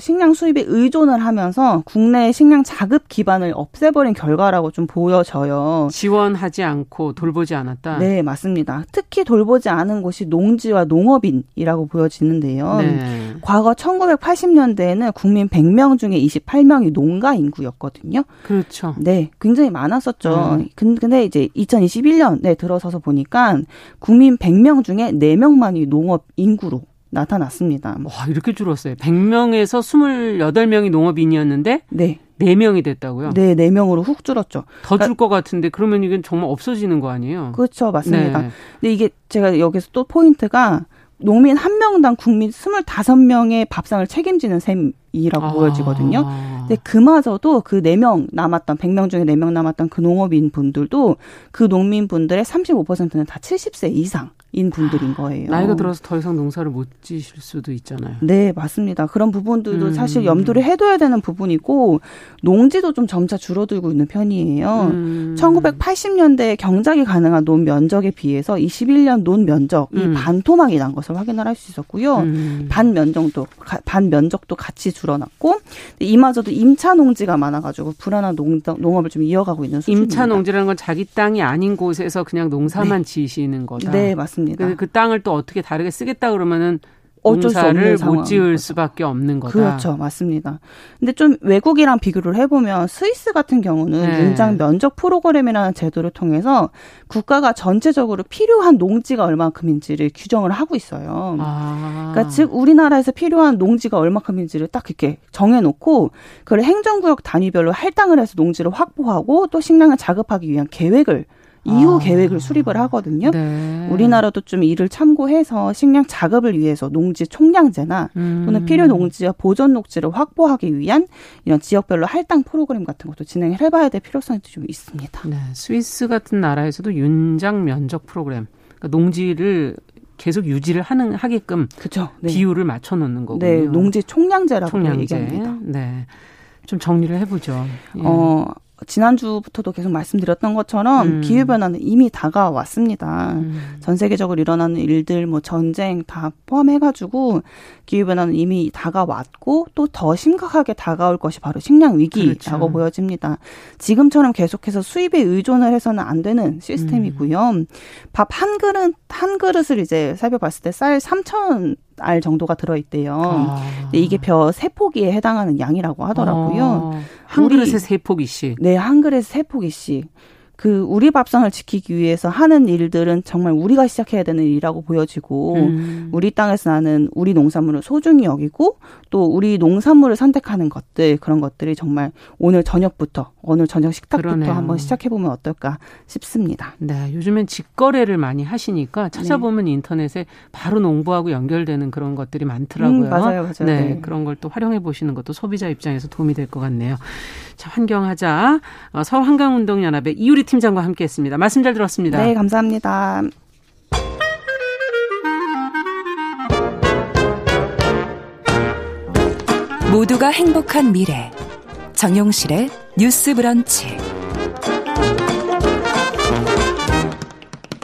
식량 수입에 의존을 하면서 국내 식량 자급 기반을 없애버린 결과라고 좀 보여져요. 지원하지 않고 돌보지 않았다? 네, 맞습니다. 특히 돌보지 않은 곳이 농지와 농업인이라고 보여지는데요. 네. 과거 1980년대에는 국민 100명 중에 28명이 농가 인구였거든요. 그렇죠. 네, 굉장히 많았었죠. 음. 근데 이제 2021년에 들어서서 보니까 국민 100명 중에 4명만이 농업 인구로 나타났습니다. 와, 이렇게 줄었어요. 100명에서 28명이 농업인이었는데 네. 4명이 됐다고요? 네, 4명으로 훅 줄었죠. 더 줄것 그러니까, 같은데 그러면 이건 정말 없어지는 거 아니에요? 그렇죠. 맞습니다. 네. 근데 이게 제가 여기서 또 포인트가 농민 한 명당 국민 25명의 밥상을 책임지는 셈이라고 아. 보여지거든요. 근데 그마저도 그 4명 남았던 100명 중에 4명 남았던 그 농업인 분들도 그 농민 분들의 35%는 다 70세 이상 인 분들인 거예요. 나이가 들어서 더 이상 농사를 못 지실 수도 있잖아요. 네, 맞습니다. 그런 부분들도 음. 사실 염두를 해둬야 되는 부분이고 농지도 좀 점차 줄어들고 있는 편이에요. 음. 1980년대 경작이 가능한 논 면적에 비해서 21년 논 면적이 음. 반토막이 난 것을 확인을 할 수 있었고요. 음. 반 면적도 반 면적도 같이 줄어났고 이마저도 임차 농지가 많아가지고 불안한 농, 농업을 좀 이어가고 있는 수준입니다. 임차 농지라는 건 자기 땅이 아닌 곳에서 그냥 농사만 네. 지시는 거다. 네, 맞습니다. 맞습니다. 그, 그 땅을 또 어떻게 다르게 쓰겠다 그러면은 어쩔 수 없는 못 지을 거죠. 수밖에 없는 거다. 그렇죠, 맞습니다. 근데 좀 외국이랑 비교를 해보면 스위스 같은 경우는 네. 윤장 면적 프로그램이라는 제도를 통해서 국가가 전체적으로 필요한 농지가 얼마큼인지를 규정을 하고 있어요. 아. 그러니까 즉 우리나라에서 필요한 농지가 얼마큼인지를 딱 이렇게 정해놓고 그걸 행정구역 단위별로 할당을 해서 농지를 확보하고 또 식량을 자급하기 위한 계획을 이후 아. 계획을 수립을 하거든요. 네. 우리나라도 좀 이를 참고해서 식량 작업을 위해서 농지 총량제나 음. 또는 필요 농지와 보존 녹지를 확보하기 위한 이런 지역별로 할당 프로그램 같은 것도 진행을 해봐야 될 필요성이 좀 있습니다. 네. 스위스 같은 나라에서도 윤장 면적 프로그램, 그러니까 농지를 계속 유지를 하는 하게끔 그죠. 네. 비율을 맞춰 놓는 거군요. 네, 농지 총량제라고 총량제. 얘기합니다. 네. 좀 정리를 해보죠. 예. 어, 지난주부터도 계속 말씀드렸던 것처럼 음. 기후변화는 이미 다가왔습니다. 음. 전 세계적으로 일어나는 일들, 뭐 전쟁 다 포함해가지고 기후변화는 이미 다가왔고 또 더 심각하게 다가올 것이 바로 식량 위기라고 그렇죠. 보여집니다. 지금처럼 계속해서 수입에 의존을 해서는 안 되는 시스템이고요. 음. 밥한 그릇, 한 그릇을 이제 살펴봤을 때 쌀 3천 알 정도가 들어있대요. 아. 이게 벼 세 포기에 해당하는 양이라고 하더라고요. 아. 한 그릇에 세 포기씩. 네, 한 그릇에 세 포기씩. 그 우리 밥상을 지키기 위해서 하는 일들은 정말 우리가 시작해야 되는 일이라고 보여지고 음. 우리 땅에서 나는 우리 농산물을 소중히 여기고 또 우리 농산물을 선택하는 것들 그런 것들이 정말 오늘 저녁부터 오늘 저녁 식탁부터 그러네요. 한번 시작해 보면 어떨까 싶습니다. 네, 요즘엔 직거래를 많이 하시니까 찾아보면 네. 인터넷에 바로 농부하고 연결되는 그런 것들이 많더라고요. 음, 맞아요, 맞아요. 네, 네. 그런 걸 또 활용해 보시는 것도 소비자 입장에서 도움이 될 것 같네요. 자, 환경하자 어, 서울 한강운동연합의 이유리 팀장과 함께했습니다. 말씀 잘 들었습니다. 네, 감사합니다. 모두가 행복한 미래 정용실의 뉴스 브런치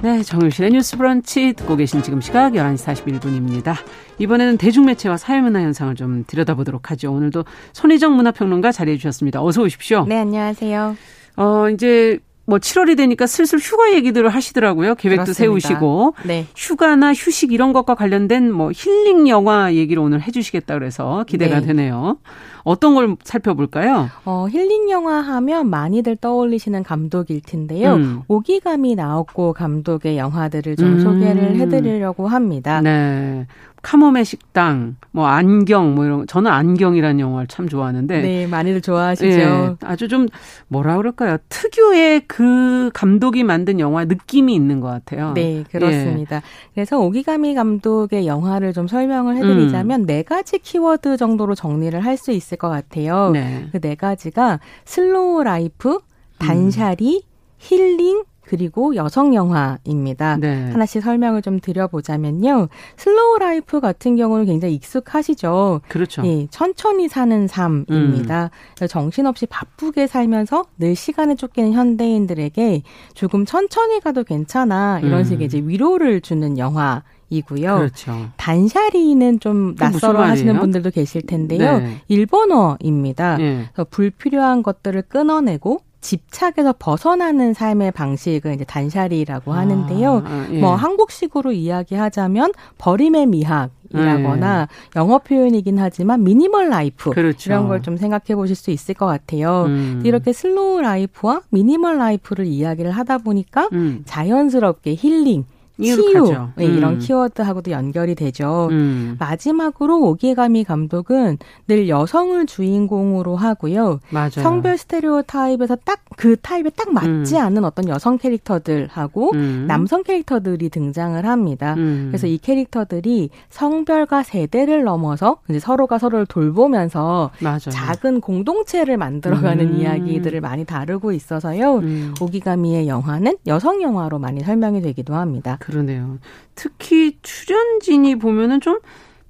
네, 정용실의 뉴스 브런치 듣고 계신 지금 시각 11시 41분입니다. 이번에는 대중매체와 사회문화 현상을 좀 들여다보도록 하죠. 오늘도 손희정 문화평론가 자리해 주셨습니다. 어서 오십시오. 네, 안녕하세요. 어, 이제 뭐 7월이 되니까 슬슬 휴가 얘기들을 하시더라고요. 계획도 그렇습니다. 세우시고 네. 휴가나 휴식 이런 것과 관련된 뭐 힐링 영화 얘기를 오늘 해주시겠다 그래서 기대가 네. 되네요. 어떤 걸 살펴볼까요? 어, 힐링 영화 하면 많이들 떠올리시는 감독일 텐데요. 음. 오기감이 나왔고 감독의 영화들을 좀 음. 소개를 해드리려고 합니다. 네. 카모메 식당, 뭐 안경, 뭐 이런 저는 안경이라는 영화를 참 좋아하는데 네 많이들 좋아하시죠. 네, 아주 좀 뭐라 그럴까요? 특유의 그 감독이 만든 영화 느낌이 있는 것 같아요. 네 그렇습니다. 예. 그래서 오기가미 감독의 영화를 좀 설명을 해드리자면 음. 네 가지 키워드 정도로 정리를 할 수 있을 것 같아요. 네. 그 네 가지가 slow life, 断捨離, 음. 힐링, 그리고 여성 영화입니다. 네. 하나씩 설명을 좀 드려보자면요. slow life 같은 경우는 굉장히 익숙하시죠. 그렇죠. 예, 천천히 사는 삶입니다. 음. 정신없이 바쁘게 살면서 늘 시간에 쫓기는 현대인들에게 조금 천천히 가도 괜찮아 이런 음. 식의 이제 위로를 주는 영화. 이고요. 그렇죠. 断捨離는 좀 낯설어 하시는 분들도 계실 텐데요. 네. 일본어입니다. 네. 불필요한 것들을 끊어내고 집착에서 벗어나는 삶의 방식을 이제 断捨離라고 아, 하는데요. 아, 예. 뭐 한국식으로 이야기하자면 버림의 미학이라거나 예. 영어 표현이긴 하지만 minimal life 그렇죠. 이런 걸 좀 생각해 보실 수 있을 것 같아요. 음. 이렇게 slow life와 minimal life를 이야기를 하다 보니까 음. 자연스럽게 힐링 치유 네, 음. 이런 키워드하고도 연결이 되죠. 음. 마지막으로 오기가미 감독은 늘 여성을 주인공으로 하고요. 맞아요. 성별 스테레오 타입에서 딱 그 타입에 딱 맞지 음. 않는 어떤 여성 캐릭터들하고 음. 남성 캐릭터들이 등장을 합니다. 음. 그래서 이 캐릭터들이 성별과 세대를 넘어서 이제 서로가 서로를 돌보면서 맞아요. 작은 공동체를 만들어가는 음. 이야기들을 많이 다루고 있어서요. 오기가미의 영화는 여성 영화로 많이 설명이 되기도 합니다. 그러네요. 특히 출연진이 보면은 좀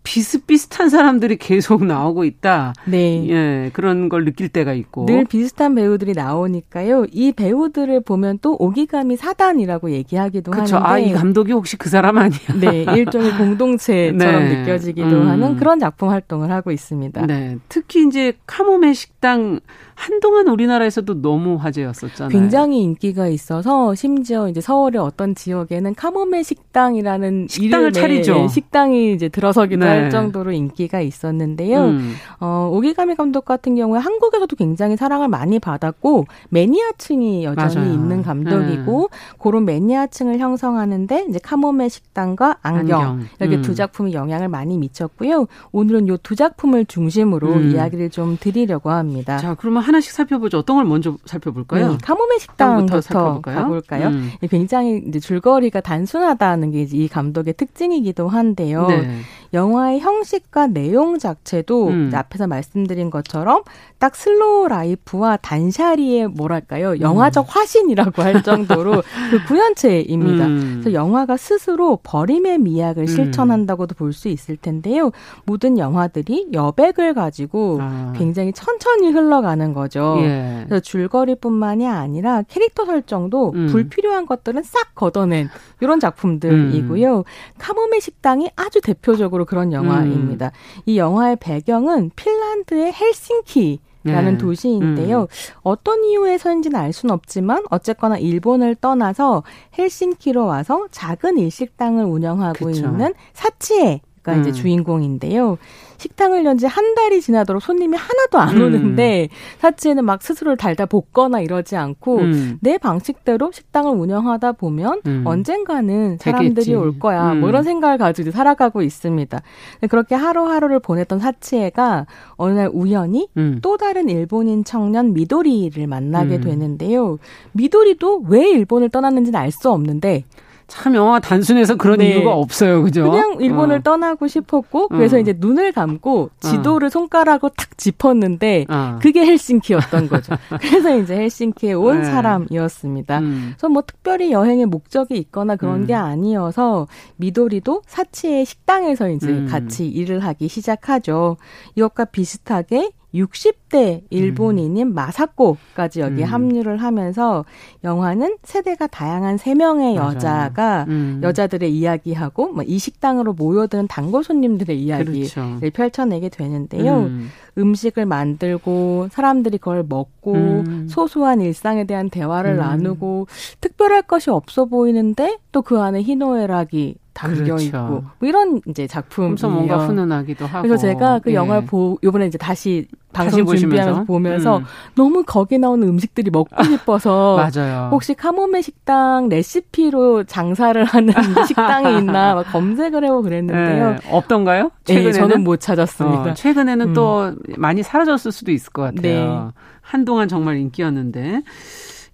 비슷비슷한 사람들이 계속 나오고 있다. 네. 예, 그런 걸 느낄 때가 있고. 늘 비슷한 배우들이 나오니까요. 이 배우들을 보면 또 오기감이 사단이라고 얘기하기도 그쵸. 하는데. 아, 이 감독이 혹시 그 사람 아니야? 네. 일종의 공동체처럼 네. 느껴지기도 음. 하는 그런 작품 활동을 하고 있습니다. 네. 특히 이제 카모메 식당 한동안 우리나라에서도 너무 화제였었잖아요. 굉장히 인기가 있어서 심지어 이제 서울의 어떤 지역에는 카모메 식당이라는 식당을 차리죠. 식당이 이제 들어서기도 네. 할 정도로 인기가 있었는데요. 음. 어, 오기가미 감독 같은 경우에 한국에서도 굉장히 사랑을 많이 받았고 매니아층이 여전히 맞아요. 있는 감독이고 네. 그런 매니아층을 형성하는데 이제 카모메 식당과 안경, 안경. 이렇게 음. 두 작품이 영향을 많이 미쳤고요. 오늘은 이 두 작품을 중심으로 음. 이야기를 좀 드리려고 합니다. 자, 그러면 하나씩 살펴보죠. 어떤 걸 먼저 살펴볼까요? 네, 카모메 식당부터 살펴볼까요? 가볼까요? 음. 굉장히 이제 줄거리가 단순하다는 게 이 감독의 특징이기도 한데요. 네. 영화의 형식과 내용 자체도 음. 앞에서 말씀드린 것처럼 딱 슬로우 라이프와 단샤리의 뭐랄까요 영화적 음. 화신이라고 할 정도로 그 구현체입니다. 음. 그래서 영화가 스스로 버림의 미학을 음. 실천한다고도 볼 수 있을 텐데요. 모든 영화들이 여백을 가지고 아. 굉장히 천천히 흘러가는 거죠. 예. 그래서 줄거리뿐만이 아니라 캐릭터 설정도 음. 불필요한 것들은 싹 걷어낸 이런 작품들이고요. 음. 카모메 식당이 아주 대표적으로 그런 영화입니다. 음. 이 영화의 배경은 핀란드의 헬싱키 라는 네. 도시인데요. 음. 어떤 이유에서인지는 알 수는 없지만 어쨌거나 일본을 떠나서 헬싱키로 와서 작은 일식당을 운영하고 그쵸. 있는 사치에가 음. 이제 주인공인데요. 식당을 연지 한 달이 지나도록 손님이 하나도 안 음. 오는데 사치에는 막 스스로를 달다 볶거나 이러지 않고 음. 내 방식대로 식당을 운영하다 보면 음. 언젠가는 사람들이 되겠지. 올 거야. 뭐 음. 이런 생각을 가지고 살아가고 있습니다. 그렇게 하루하루를 보냈던 사치에가 어느 날 우연히 음. 또 다른 일본인 청년 미도리를 만나게 음. 되는데요. 미도리도 왜 일본을 떠났는지는 알 수 없는데 참 영화가 단순해서 그런 네. 이유가 없어요. 그죠? 그냥 일본을 어. 떠나고 싶었고 그래서 어. 이제 눈을 감고 어. 지도를 어. 손가락으로 탁 짚었는데 어. 그게 헬싱키였던 거죠. 그래서 이제 헬싱키에 온 네. 사람이었습니다. 음. 그래서 뭐 특별히 여행의 목적이 있거나 그런 음. 게 아니어서 미도리도 사치의 식당에서 이제 음. 같이 일을 하기 시작하죠. 이것과 비슷하게 60대 일본인인 음. 마사코까지 여기 음. 합류를 하면서 영화는 세대가 다양한 세 명의 여자가 음. 여자들의 이야기하고 뭐 이 식당으로 모여드는 단골 손님들의 이야기를 그렇죠. 펼쳐내게 되는데요. 음. 음식을 만들고 사람들이 그걸 먹고 음. 소소한 일상에 대한 대화를 음. 나누고 특별할 것이 없어 보이는데 또 그 안에 희노애락이 담겨 그렇죠. 있고 뭐 이런 이제 작품이 뭔가 훈훈하기도 하고 그래서 제가 그 예. 영화를 보 요번에 이제 다시 방송 다시 준비하면서 보면서 음. 너무 거기 나오는 음식들이 먹고 싶어서 맞아요. 혹시 카모메 식당 레시피로 장사를 하는 식당이 있나 검색을 해보고 그랬는데요. 네. 없던가요? 네, 최근에는 네, 저는 못 찾았습니다. 어, 최근에는 음. 또 많이 사라졌을 수도 있을 것 같아요. 네. 한동안 정말 인기였는데.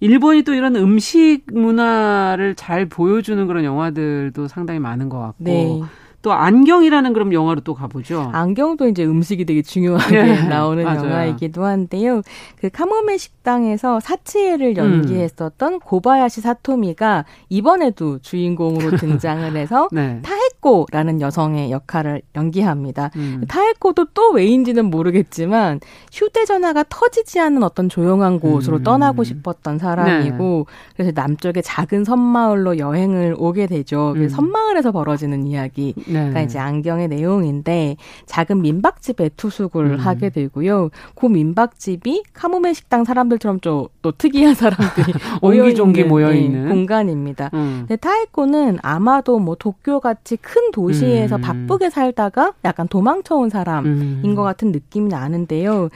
일본이 또 이런 음식 문화를 잘 보여주는 그런 영화들도 상당히 많은 것 같고. 네. 또 안경이라는 그럼 영화로 또 가보죠. 안경도 이제 음식이 되게 중요하게 네. 나오는 영화이기도 한데요. 그 카모메 식당에서 사치에를 연기했었던 음. 고바야시 사토미가 이번에도 주인공으로 등장을 해서 네. 타에코라는 여성의 역할을 연기합니다. 음. 타에코도 또 왜인지는 모르겠지만 휴대전화가 터지지 않는 어떤 조용한 곳으로 음. 떠나고 싶었던 사람이고 네. 그래서 남쪽의 작은 섬마을로 여행을 오게 되죠. 그 섬마을에서 벌어지는 이야기. 네. 가 이제 안경의 내용인데 작은 민박집에 투숙을 음. 하게 되고요. 그 민박집이 카모메 식당 사람들처럼 좀 또 특이한 사람들이 옹기종기 모여 있는 네, 공간입니다. 음. 근데 타이코는 아마도 뭐 도쿄 같이 큰 도시에서 음. 바쁘게 살다가 약간 도망쳐 온 사람인 음. 것 같은 느낌이 나는데요.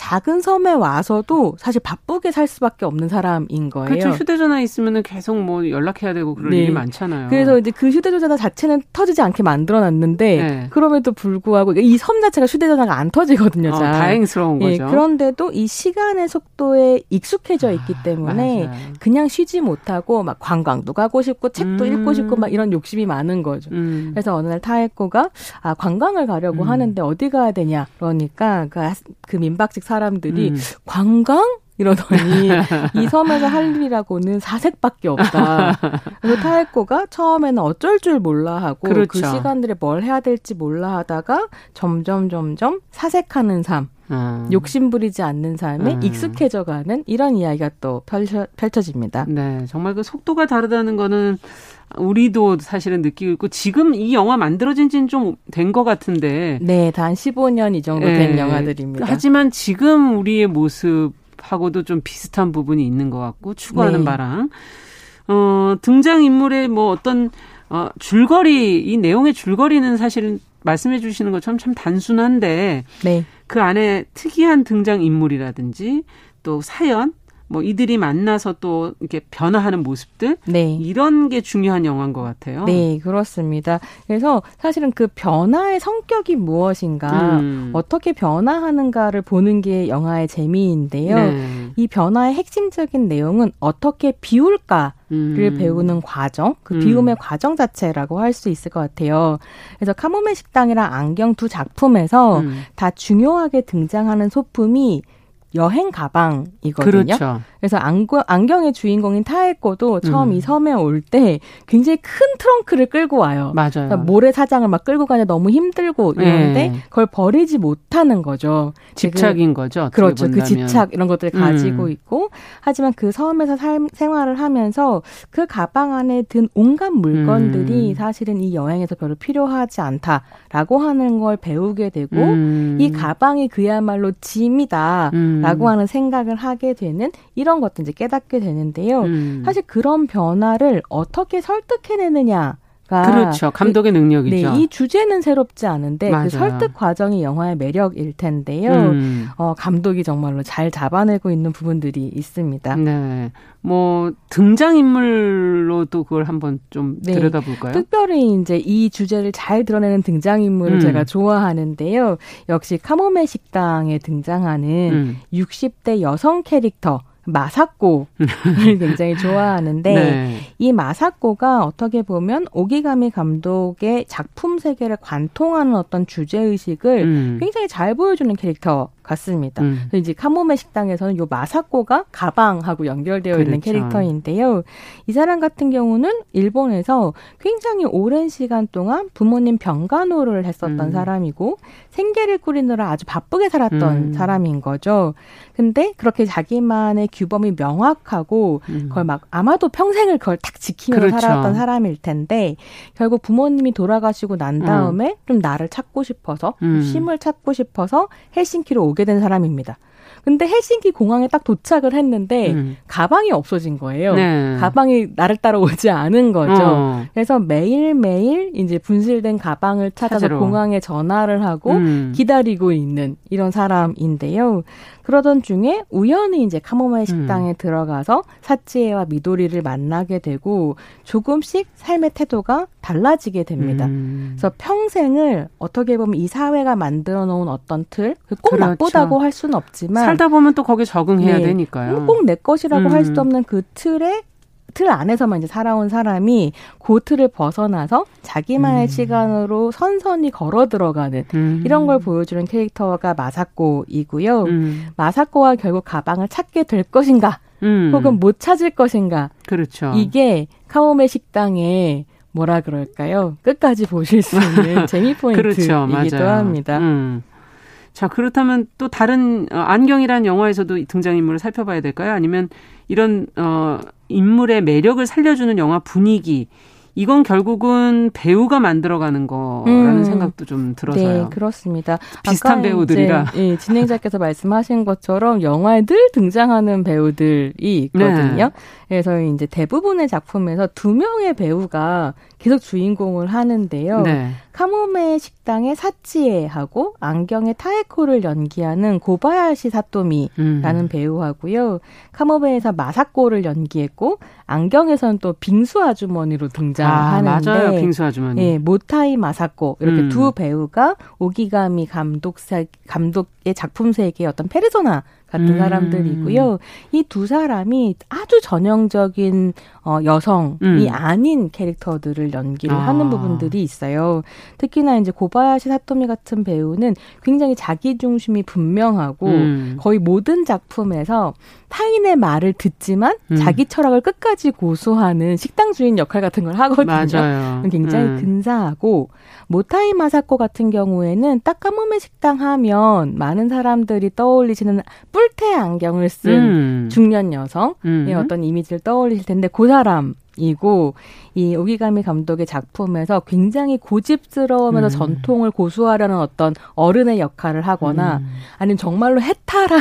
작은 섬에 와서도 사실 바쁘게 살 수밖에 없는 사람인 거예요. 그렇죠. 휴대전화 있으면은 계속 뭐 연락해야 되고 그런 네. 일이 많잖아요. 그래서 이제 그 휴대전화 자체는 터지지 않게 만들어놨는데 네. 그럼에도 불구하고 이 섬 자체가 휴대전화가 안 터지거든요. 어, 다행스러운 예, 거죠. 그런데도 이 시간의 속도에 익숙해져 있기 아, 때문에 아, 그냥 쉬지 못하고 막 관광도 가고 싶고 책도 음. 읽고 싶고 막 이런 욕심이 많은 거죠. 음. 그래서 어느 날 타에코가 아 관광을 가려고 음. 하는데 어디 가야 되냐 그러니까 그, 그 민박집 사람들이 음. 관광 이러더니 이 섬에서 할 일이라고는 사색밖에 없다. 그래서 타에코가 처음에는 어쩔 줄 몰라 하고 그 그렇죠. 그 시간들에 뭘 해야 될지 몰라 하다가 점점 점점 사색하는 삶. 음. 욕심 부리지 않는 삶에 음. 익숙해져 가는 이런 이야기가 또 펼쳐, 펼쳐집니다. 네, 정말 그 속도가 다르다는 거는 우리도 사실은 느끼고 있고 지금 이 영화 만들어진 지는 좀 된 것 같은데. 네, 단 15년 이 정도 된 네. 영화들입니다. 하지만 지금 우리의 모습 하고도 좀 비슷한 부분이 있는 것 같고 추구하는 네. 바랑 어, 등장 인물의 뭐 어떤 어, 줄거리 이 내용의 줄거리는 사실은 말씀해 주시는 것처럼 참 단순한데 네. 그 안에 특이한 등장 인물이라든지 또 사연 뭐 이들이 만나서 또 이렇게 변화하는 모습들 네. 이런 게 중요한 영화인 것 같아요. 네, 그렇습니다. 그래서 사실은 그 변화의 성격이 무엇인가, 음. 어떻게 변화하는가를 보는 게 영화의 재미인데요. 네. 이 변화의 핵심적인 내용은 어떻게 비울까 를 음. 배우는 과정, 그 음. 비움의 과정 자체라고 할 수 있을 것 같아요. 그래서 카모메 식당이랑 안경 두 작품에서 음. 다 중요하게 등장하는 소품이 여행 가방이거든요. 그렇죠. 그래서 안경, 안경 의 주인공인 타에코도 처음 음. 이 섬에 올 때 굉장히 큰 트렁크를 끌고 와요. 맞아요. 그러니까 모래사장을 막 끌고 가냐 너무 힘들고 이러는데 네. 그걸 버리지 못하는 거죠. 집착인 거죠. 그렇죠. 그 본다면. 그 집착 이런 것들을 음. 가지고 있고 하지만 그 섬에서 삶, 생활을 하면서 그 가방 안에 든 온갖 물건들이 음. 사실은 이 여행에서 별로 필요하지 않다라고 하는 걸 배우게 되고 음. 이 가방이 그야말로 짐이다라고 음. 하는 생각을 하게 되는 이런 이런 것도 이제 깨닫게 되는데요. 음. 사실 그런 변화를 어떻게 설득해내느냐. 그렇죠. 감독의 능력이죠. 네, 이 주제는 새롭지 않은데 그 맞아요. 그 설득 과정이 영화의 매력일 텐데요. 음. 어, 감독이 정말로 잘 잡아내고 있는 부분들이 있습니다. 네. 뭐 등장 인물로도 그걸 한번 좀 네. 들여다볼까요? 특별히 이제 이 주제를 잘 드러내는 등장 인물을 음. 제가 좋아하는데요. 역시 카모메 식당에 등장하는 음. 60대 여성 캐릭터 마사코를 굉장히 좋아하는데 네. 이 마사코가 어떻게 보면 오기가미 감독의 작품 세계를 관통하는 어떤 주제 의식을 음. 굉장히 잘 보여주는 캐릭터 같습니다. 음. 이제 카모메 식당에서는 요 마사코가 가방하고 연결되어 그렇죠. 있는 캐릭터인데요. 이 사람 같은 경우는 일본에서 굉장히 오랜 시간 동안 부모님 병간호를 했었던 음. 사람이고 생계를 꾸리느라 아주 바쁘게 살았던 음. 사람인 거죠. 근데 그렇게 자기만의 규범이 명확하고 음. 그걸 막 아마도 평생을 그걸 딱 지키면서 그렇죠. 살았던 사람일 텐데 결국 부모님이 돌아가시고 난 다음에 음. 좀 나를 찾고 싶어서 음. 쉼을 찾고 싶어서 헬싱키로 오게 된 사람입니다. 근데 헬싱키 공항에 딱 도착을 했는데 음. 가방이 없어진 거예요. 네. 가방이 나를 따라오지 않은 거죠. 어. 그래서 매일매일 이제 분실된 가방을 찾아서 찾으러. 공항에 전화를 하고 음. 기다리고 있는 이런 사람인데요. 그러던 중에 우연히 이제 카모마일 음. 식당에 음. 들어가서 사치에와 미도리를 만나게 되고 조금씩 삶의 태도가 달라지게 됩니다. 음. 그래서 평생을 어떻게 보면 이 사회가 만들어 놓은 어떤 틀, 꼭 그렇죠. 나쁘다고 할 수는 없지만 살다 보면 또 거기에 적응해야 네, 되니까요. 꼭 내 것이라고 음. 할수 없는 그 틀에 틀 안에서만 이제 살아온 사람이 그 틀을 벗어나서 자기만의 음. 시간으로 선선히 걸어 들어가는 음. 이런 걸 보여주는 캐릭터가 마사코이고요. 음. 마사코와 결국 가방을 찾게 될 것인가, 음. 혹은 못 찾을 것인가. 그렇죠. 이게 카오메 식당에 뭐라 그럴까요? 끝까지 보실 수 있는 재미 포인트이기도 그렇죠. 합니다. 음. 자, 그렇다면 또 다른 어, 안경이란 영화에서도 등장인물을 살펴봐야 될까요? 아니면 이런 어 인물의 매력을 살려주는 영화 분위기 이건 결국은 배우가 만들어가는 거라는 음. 생각도 좀 들어서요. 네, 그렇습니다. 비슷한 배우들이라. 예, 진행자께서 말씀하신 것처럼 영화에 늘 등장하는 배우들이 있거든요. 네. 그래서 이제 대부분의 작품에서 두 명의 배우가 계속 주인공을 하는데요. 네. 카모메 식당의 사치에하고 안경의 타에코를 연기하는 고바야시 사토미라는 음. 배우하고요. 카모메에서 마사코를 연기했고 안경에서는 또 빙수 아주머니로 등장하는데 아, 맞아요. 빙수 아주머니. 예, 모타이 마사코 이렇게 음. 두 배우가 오기가미 감독 감독의 작품 세계의 어떤 페르소나 같은 음. 사람들이고요. 이 두 사람이 아주 전형적인 어, 여성이 음. 아닌 캐릭터들을 연기를 아. 하는 부분들이 있어요. 특히나 이제 고바야시 사토미 같은 배우는 굉장히 자기 중심이 분명하고 음. 거의 모든 작품에서 타인의 말을 듣지만 음. 자기 철학을 끝까지 고수하는 식당 주인 역할 같은 걸 하거든요. 맞아요. 굉장히 음. 근사하고 모타이 마사코 같은 경우에는 딱까모메 식당 하면 많은 사람들이 떠올리시는 뿔테 안경을 쓴 음. 중년 여성의 음. 어떤 이미지를 떠올리실 텐데 그 사람 이고 이 오기가미 감독의 작품에서 굉장히 고집스러우면서 음. 전통을 고수하려는 어떤 어른의 역할을 하거나 음. 아니면 정말로 해탈한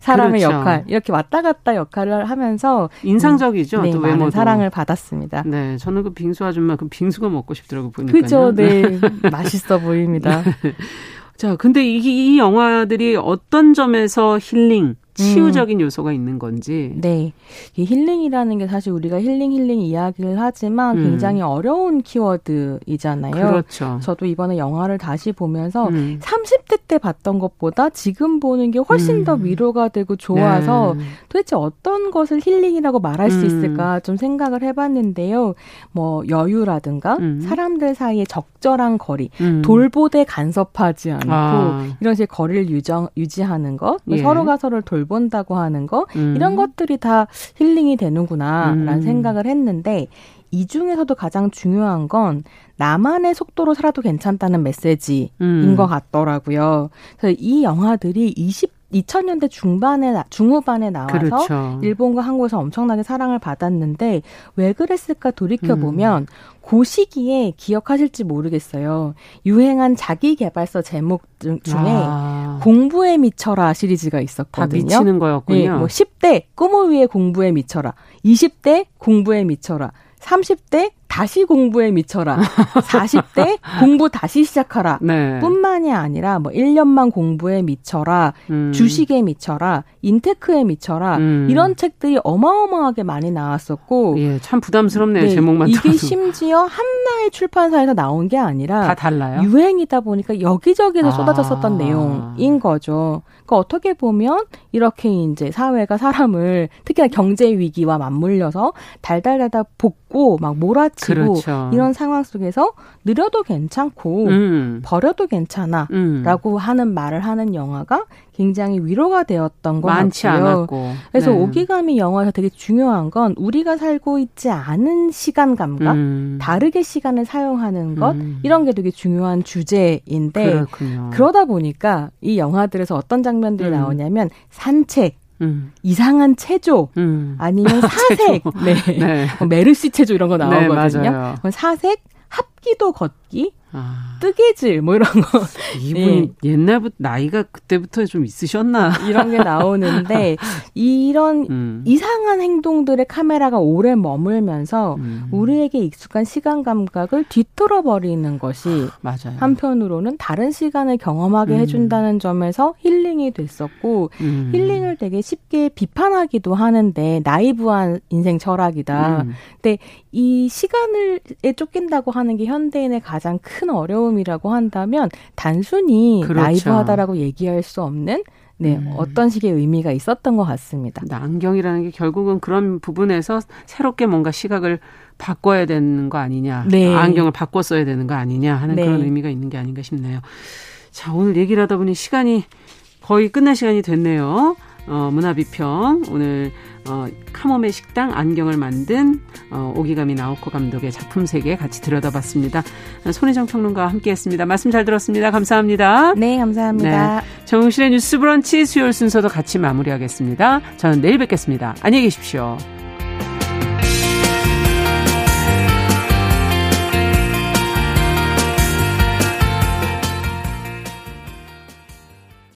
사람의 그렇죠. 역할 이렇게 왔다 갔다 역할을 하면서 인상적이죠. 음, 네, 많은 사랑을 받았습니다. 네, 저는 그 빙수 아줌마 그 빙수가 먹고 싶더라고 보니까. 그죠, 네, 맛있어 보입니다. 자, 근데 이, 이 영화들이 어떤 점에서 힐링 치유적인 음. 요소가 있는 건지. 네. 이 힐링이라는 게 사실 우리가 힐링 힐링 이야기를 하지만 음. 굉장히 어려운 키워드이잖아요. 그렇죠. 저도 이번에 영화를 다시 보면서 음. 30대 때 봤던 것보다 지금 보는 게 훨씬 더 음. 위로가 되고 좋아서 네. 도대체 어떤 것을 힐링이라고 말할 수 음. 있을까 좀 생각을 해봤는데요. 뭐 여유라든가 음. 사람들 사이의 적절한 거리, 돌보되 간섭하지 않고 아. 이런 식의 거리를 유정, 유지하는 것, 뭐 예. 서로가 서로를 돌본다고 하는 것 이런 것들이 다 힐링이 되는구나라는 생각을 했는데 이 중에서도 가장 중요한 건 나만의 속도로 살아도 괜찮다는 메시지인 음. 것 같더라고요. 그래서 이 영화들이 20 2000년대 중반에 중후반에 나와서 그렇죠. 일본과 한국에서 엄청나게 사랑을 받았는데 왜 그랬을까 돌이켜 보면 음. 그 시기에 기억하실지 모르겠어요. 유행한 자기 개발서 제목 중에 아. 공부에 미쳐라 시리즈가 있었거든요. 다 미치는 거였군요. 네, 뭐 10대 꿈을 위해 공부에 미쳐라. 20대 공부에 미쳐라. 30대 다시 공부에 미쳐라. 40대 공부 다시 시작하라. 네. 뿐만이 아니라 뭐 1년만 공부에 미쳐라. 음. 주식에 미쳐라. 인테크에 미쳐라. 음. 이런 책들이 어마어마하게 많이 나왔었고 예, 참 부담스럽네요. 네, 제목만 이게 심지어 한나의 출판사에서 나온 게 아니라 다 달라요. 유행이다 보니까 여기저기서 아. 쏟아졌었던 내용인 거죠. 그러니까 어떻게 보면 이렇게 이제 사회가 사람을 특히나 경제 위기와 맞물려서 달달달달 볶고 막 몰아 치고 그렇죠. 이런 상황 속에서 느려도 괜찮고 음. 버려도 괜찮아라고 음. 하는 말을 하는 영화가 굉장히 위로가 되었던 것 많지 같고요. 않았고. 그래서 네. 오기감이 영화에서 되게 중요한 건 우리가 살고 있지 않은 시간 감각, 음. 다르게 시간을 사용하는 것 음. 이런 게 되게 중요한 주제인데 그렇군요. 그러다 보니까 이 영화들에서 어떤 장면들이 음. 나오냐면 산책, 음. 이상한 체조 음. 아니면 사색, 네. 네. 뭐 메르시 체조 이런 거 네, 나오거든요. 네, 사색, 합 기도 걷기, 아. 뜨개질 뭐 이런 거 이분이 네. 옛날부터 나이가 그때부터 좀 있으셨나 이런 게 나오는데 이런 음. 이상한 행동들의 카메라가 오래 머물면서 음. 우리에게 익숙한 시간 감각을 뒤틀어 버리는 것이 맞아요. 한편으로는 다른 시간을 경험하게 음. 해준다는 점에서 힐링이 됐었고 음. 힐링을 되게 쉽게 비판하기도 하는데 나이브한 인생 철학이다. 음. 근데 이 시간을 쫓긴다고 하는 게 현대인의 가장 큰큰 어려움이라고 한다면 단순히 그렇죠. 라이브하다라고 얘기할 수 없는 네, 음. 어떤 식의 의미가 있었던 것 같습니다. 안경이라는 게 결국은 그런 부분에서 새롭게 뭔가 시각을 바꿔야 되는 거 아니냐. 네. 안경을 바꿔 써야 되는 거 아니냐 하는 네. 그런 의미가 있는 게 아닌가 싶네요. 자, 오늘 얘기를 하다 보니 시간이 거의 끝날 시간이 됐네요. 어, 문화비평 오늘 어, 카모메 식당 안경을 만든 어, 오기가미 나오코 감독의 작품 세계 같이 들여다봤습니다. 손혜정 평론가와 함께했습니다. 말씀 잘 들었습니다. 감사합니다. 네, 감사합니다. 네, 정실의 뉴스브런치 수요일 순서도 같이 마무리하겠습니다. 저는 내일 뵙겠습니다. 안녕히 계십시오.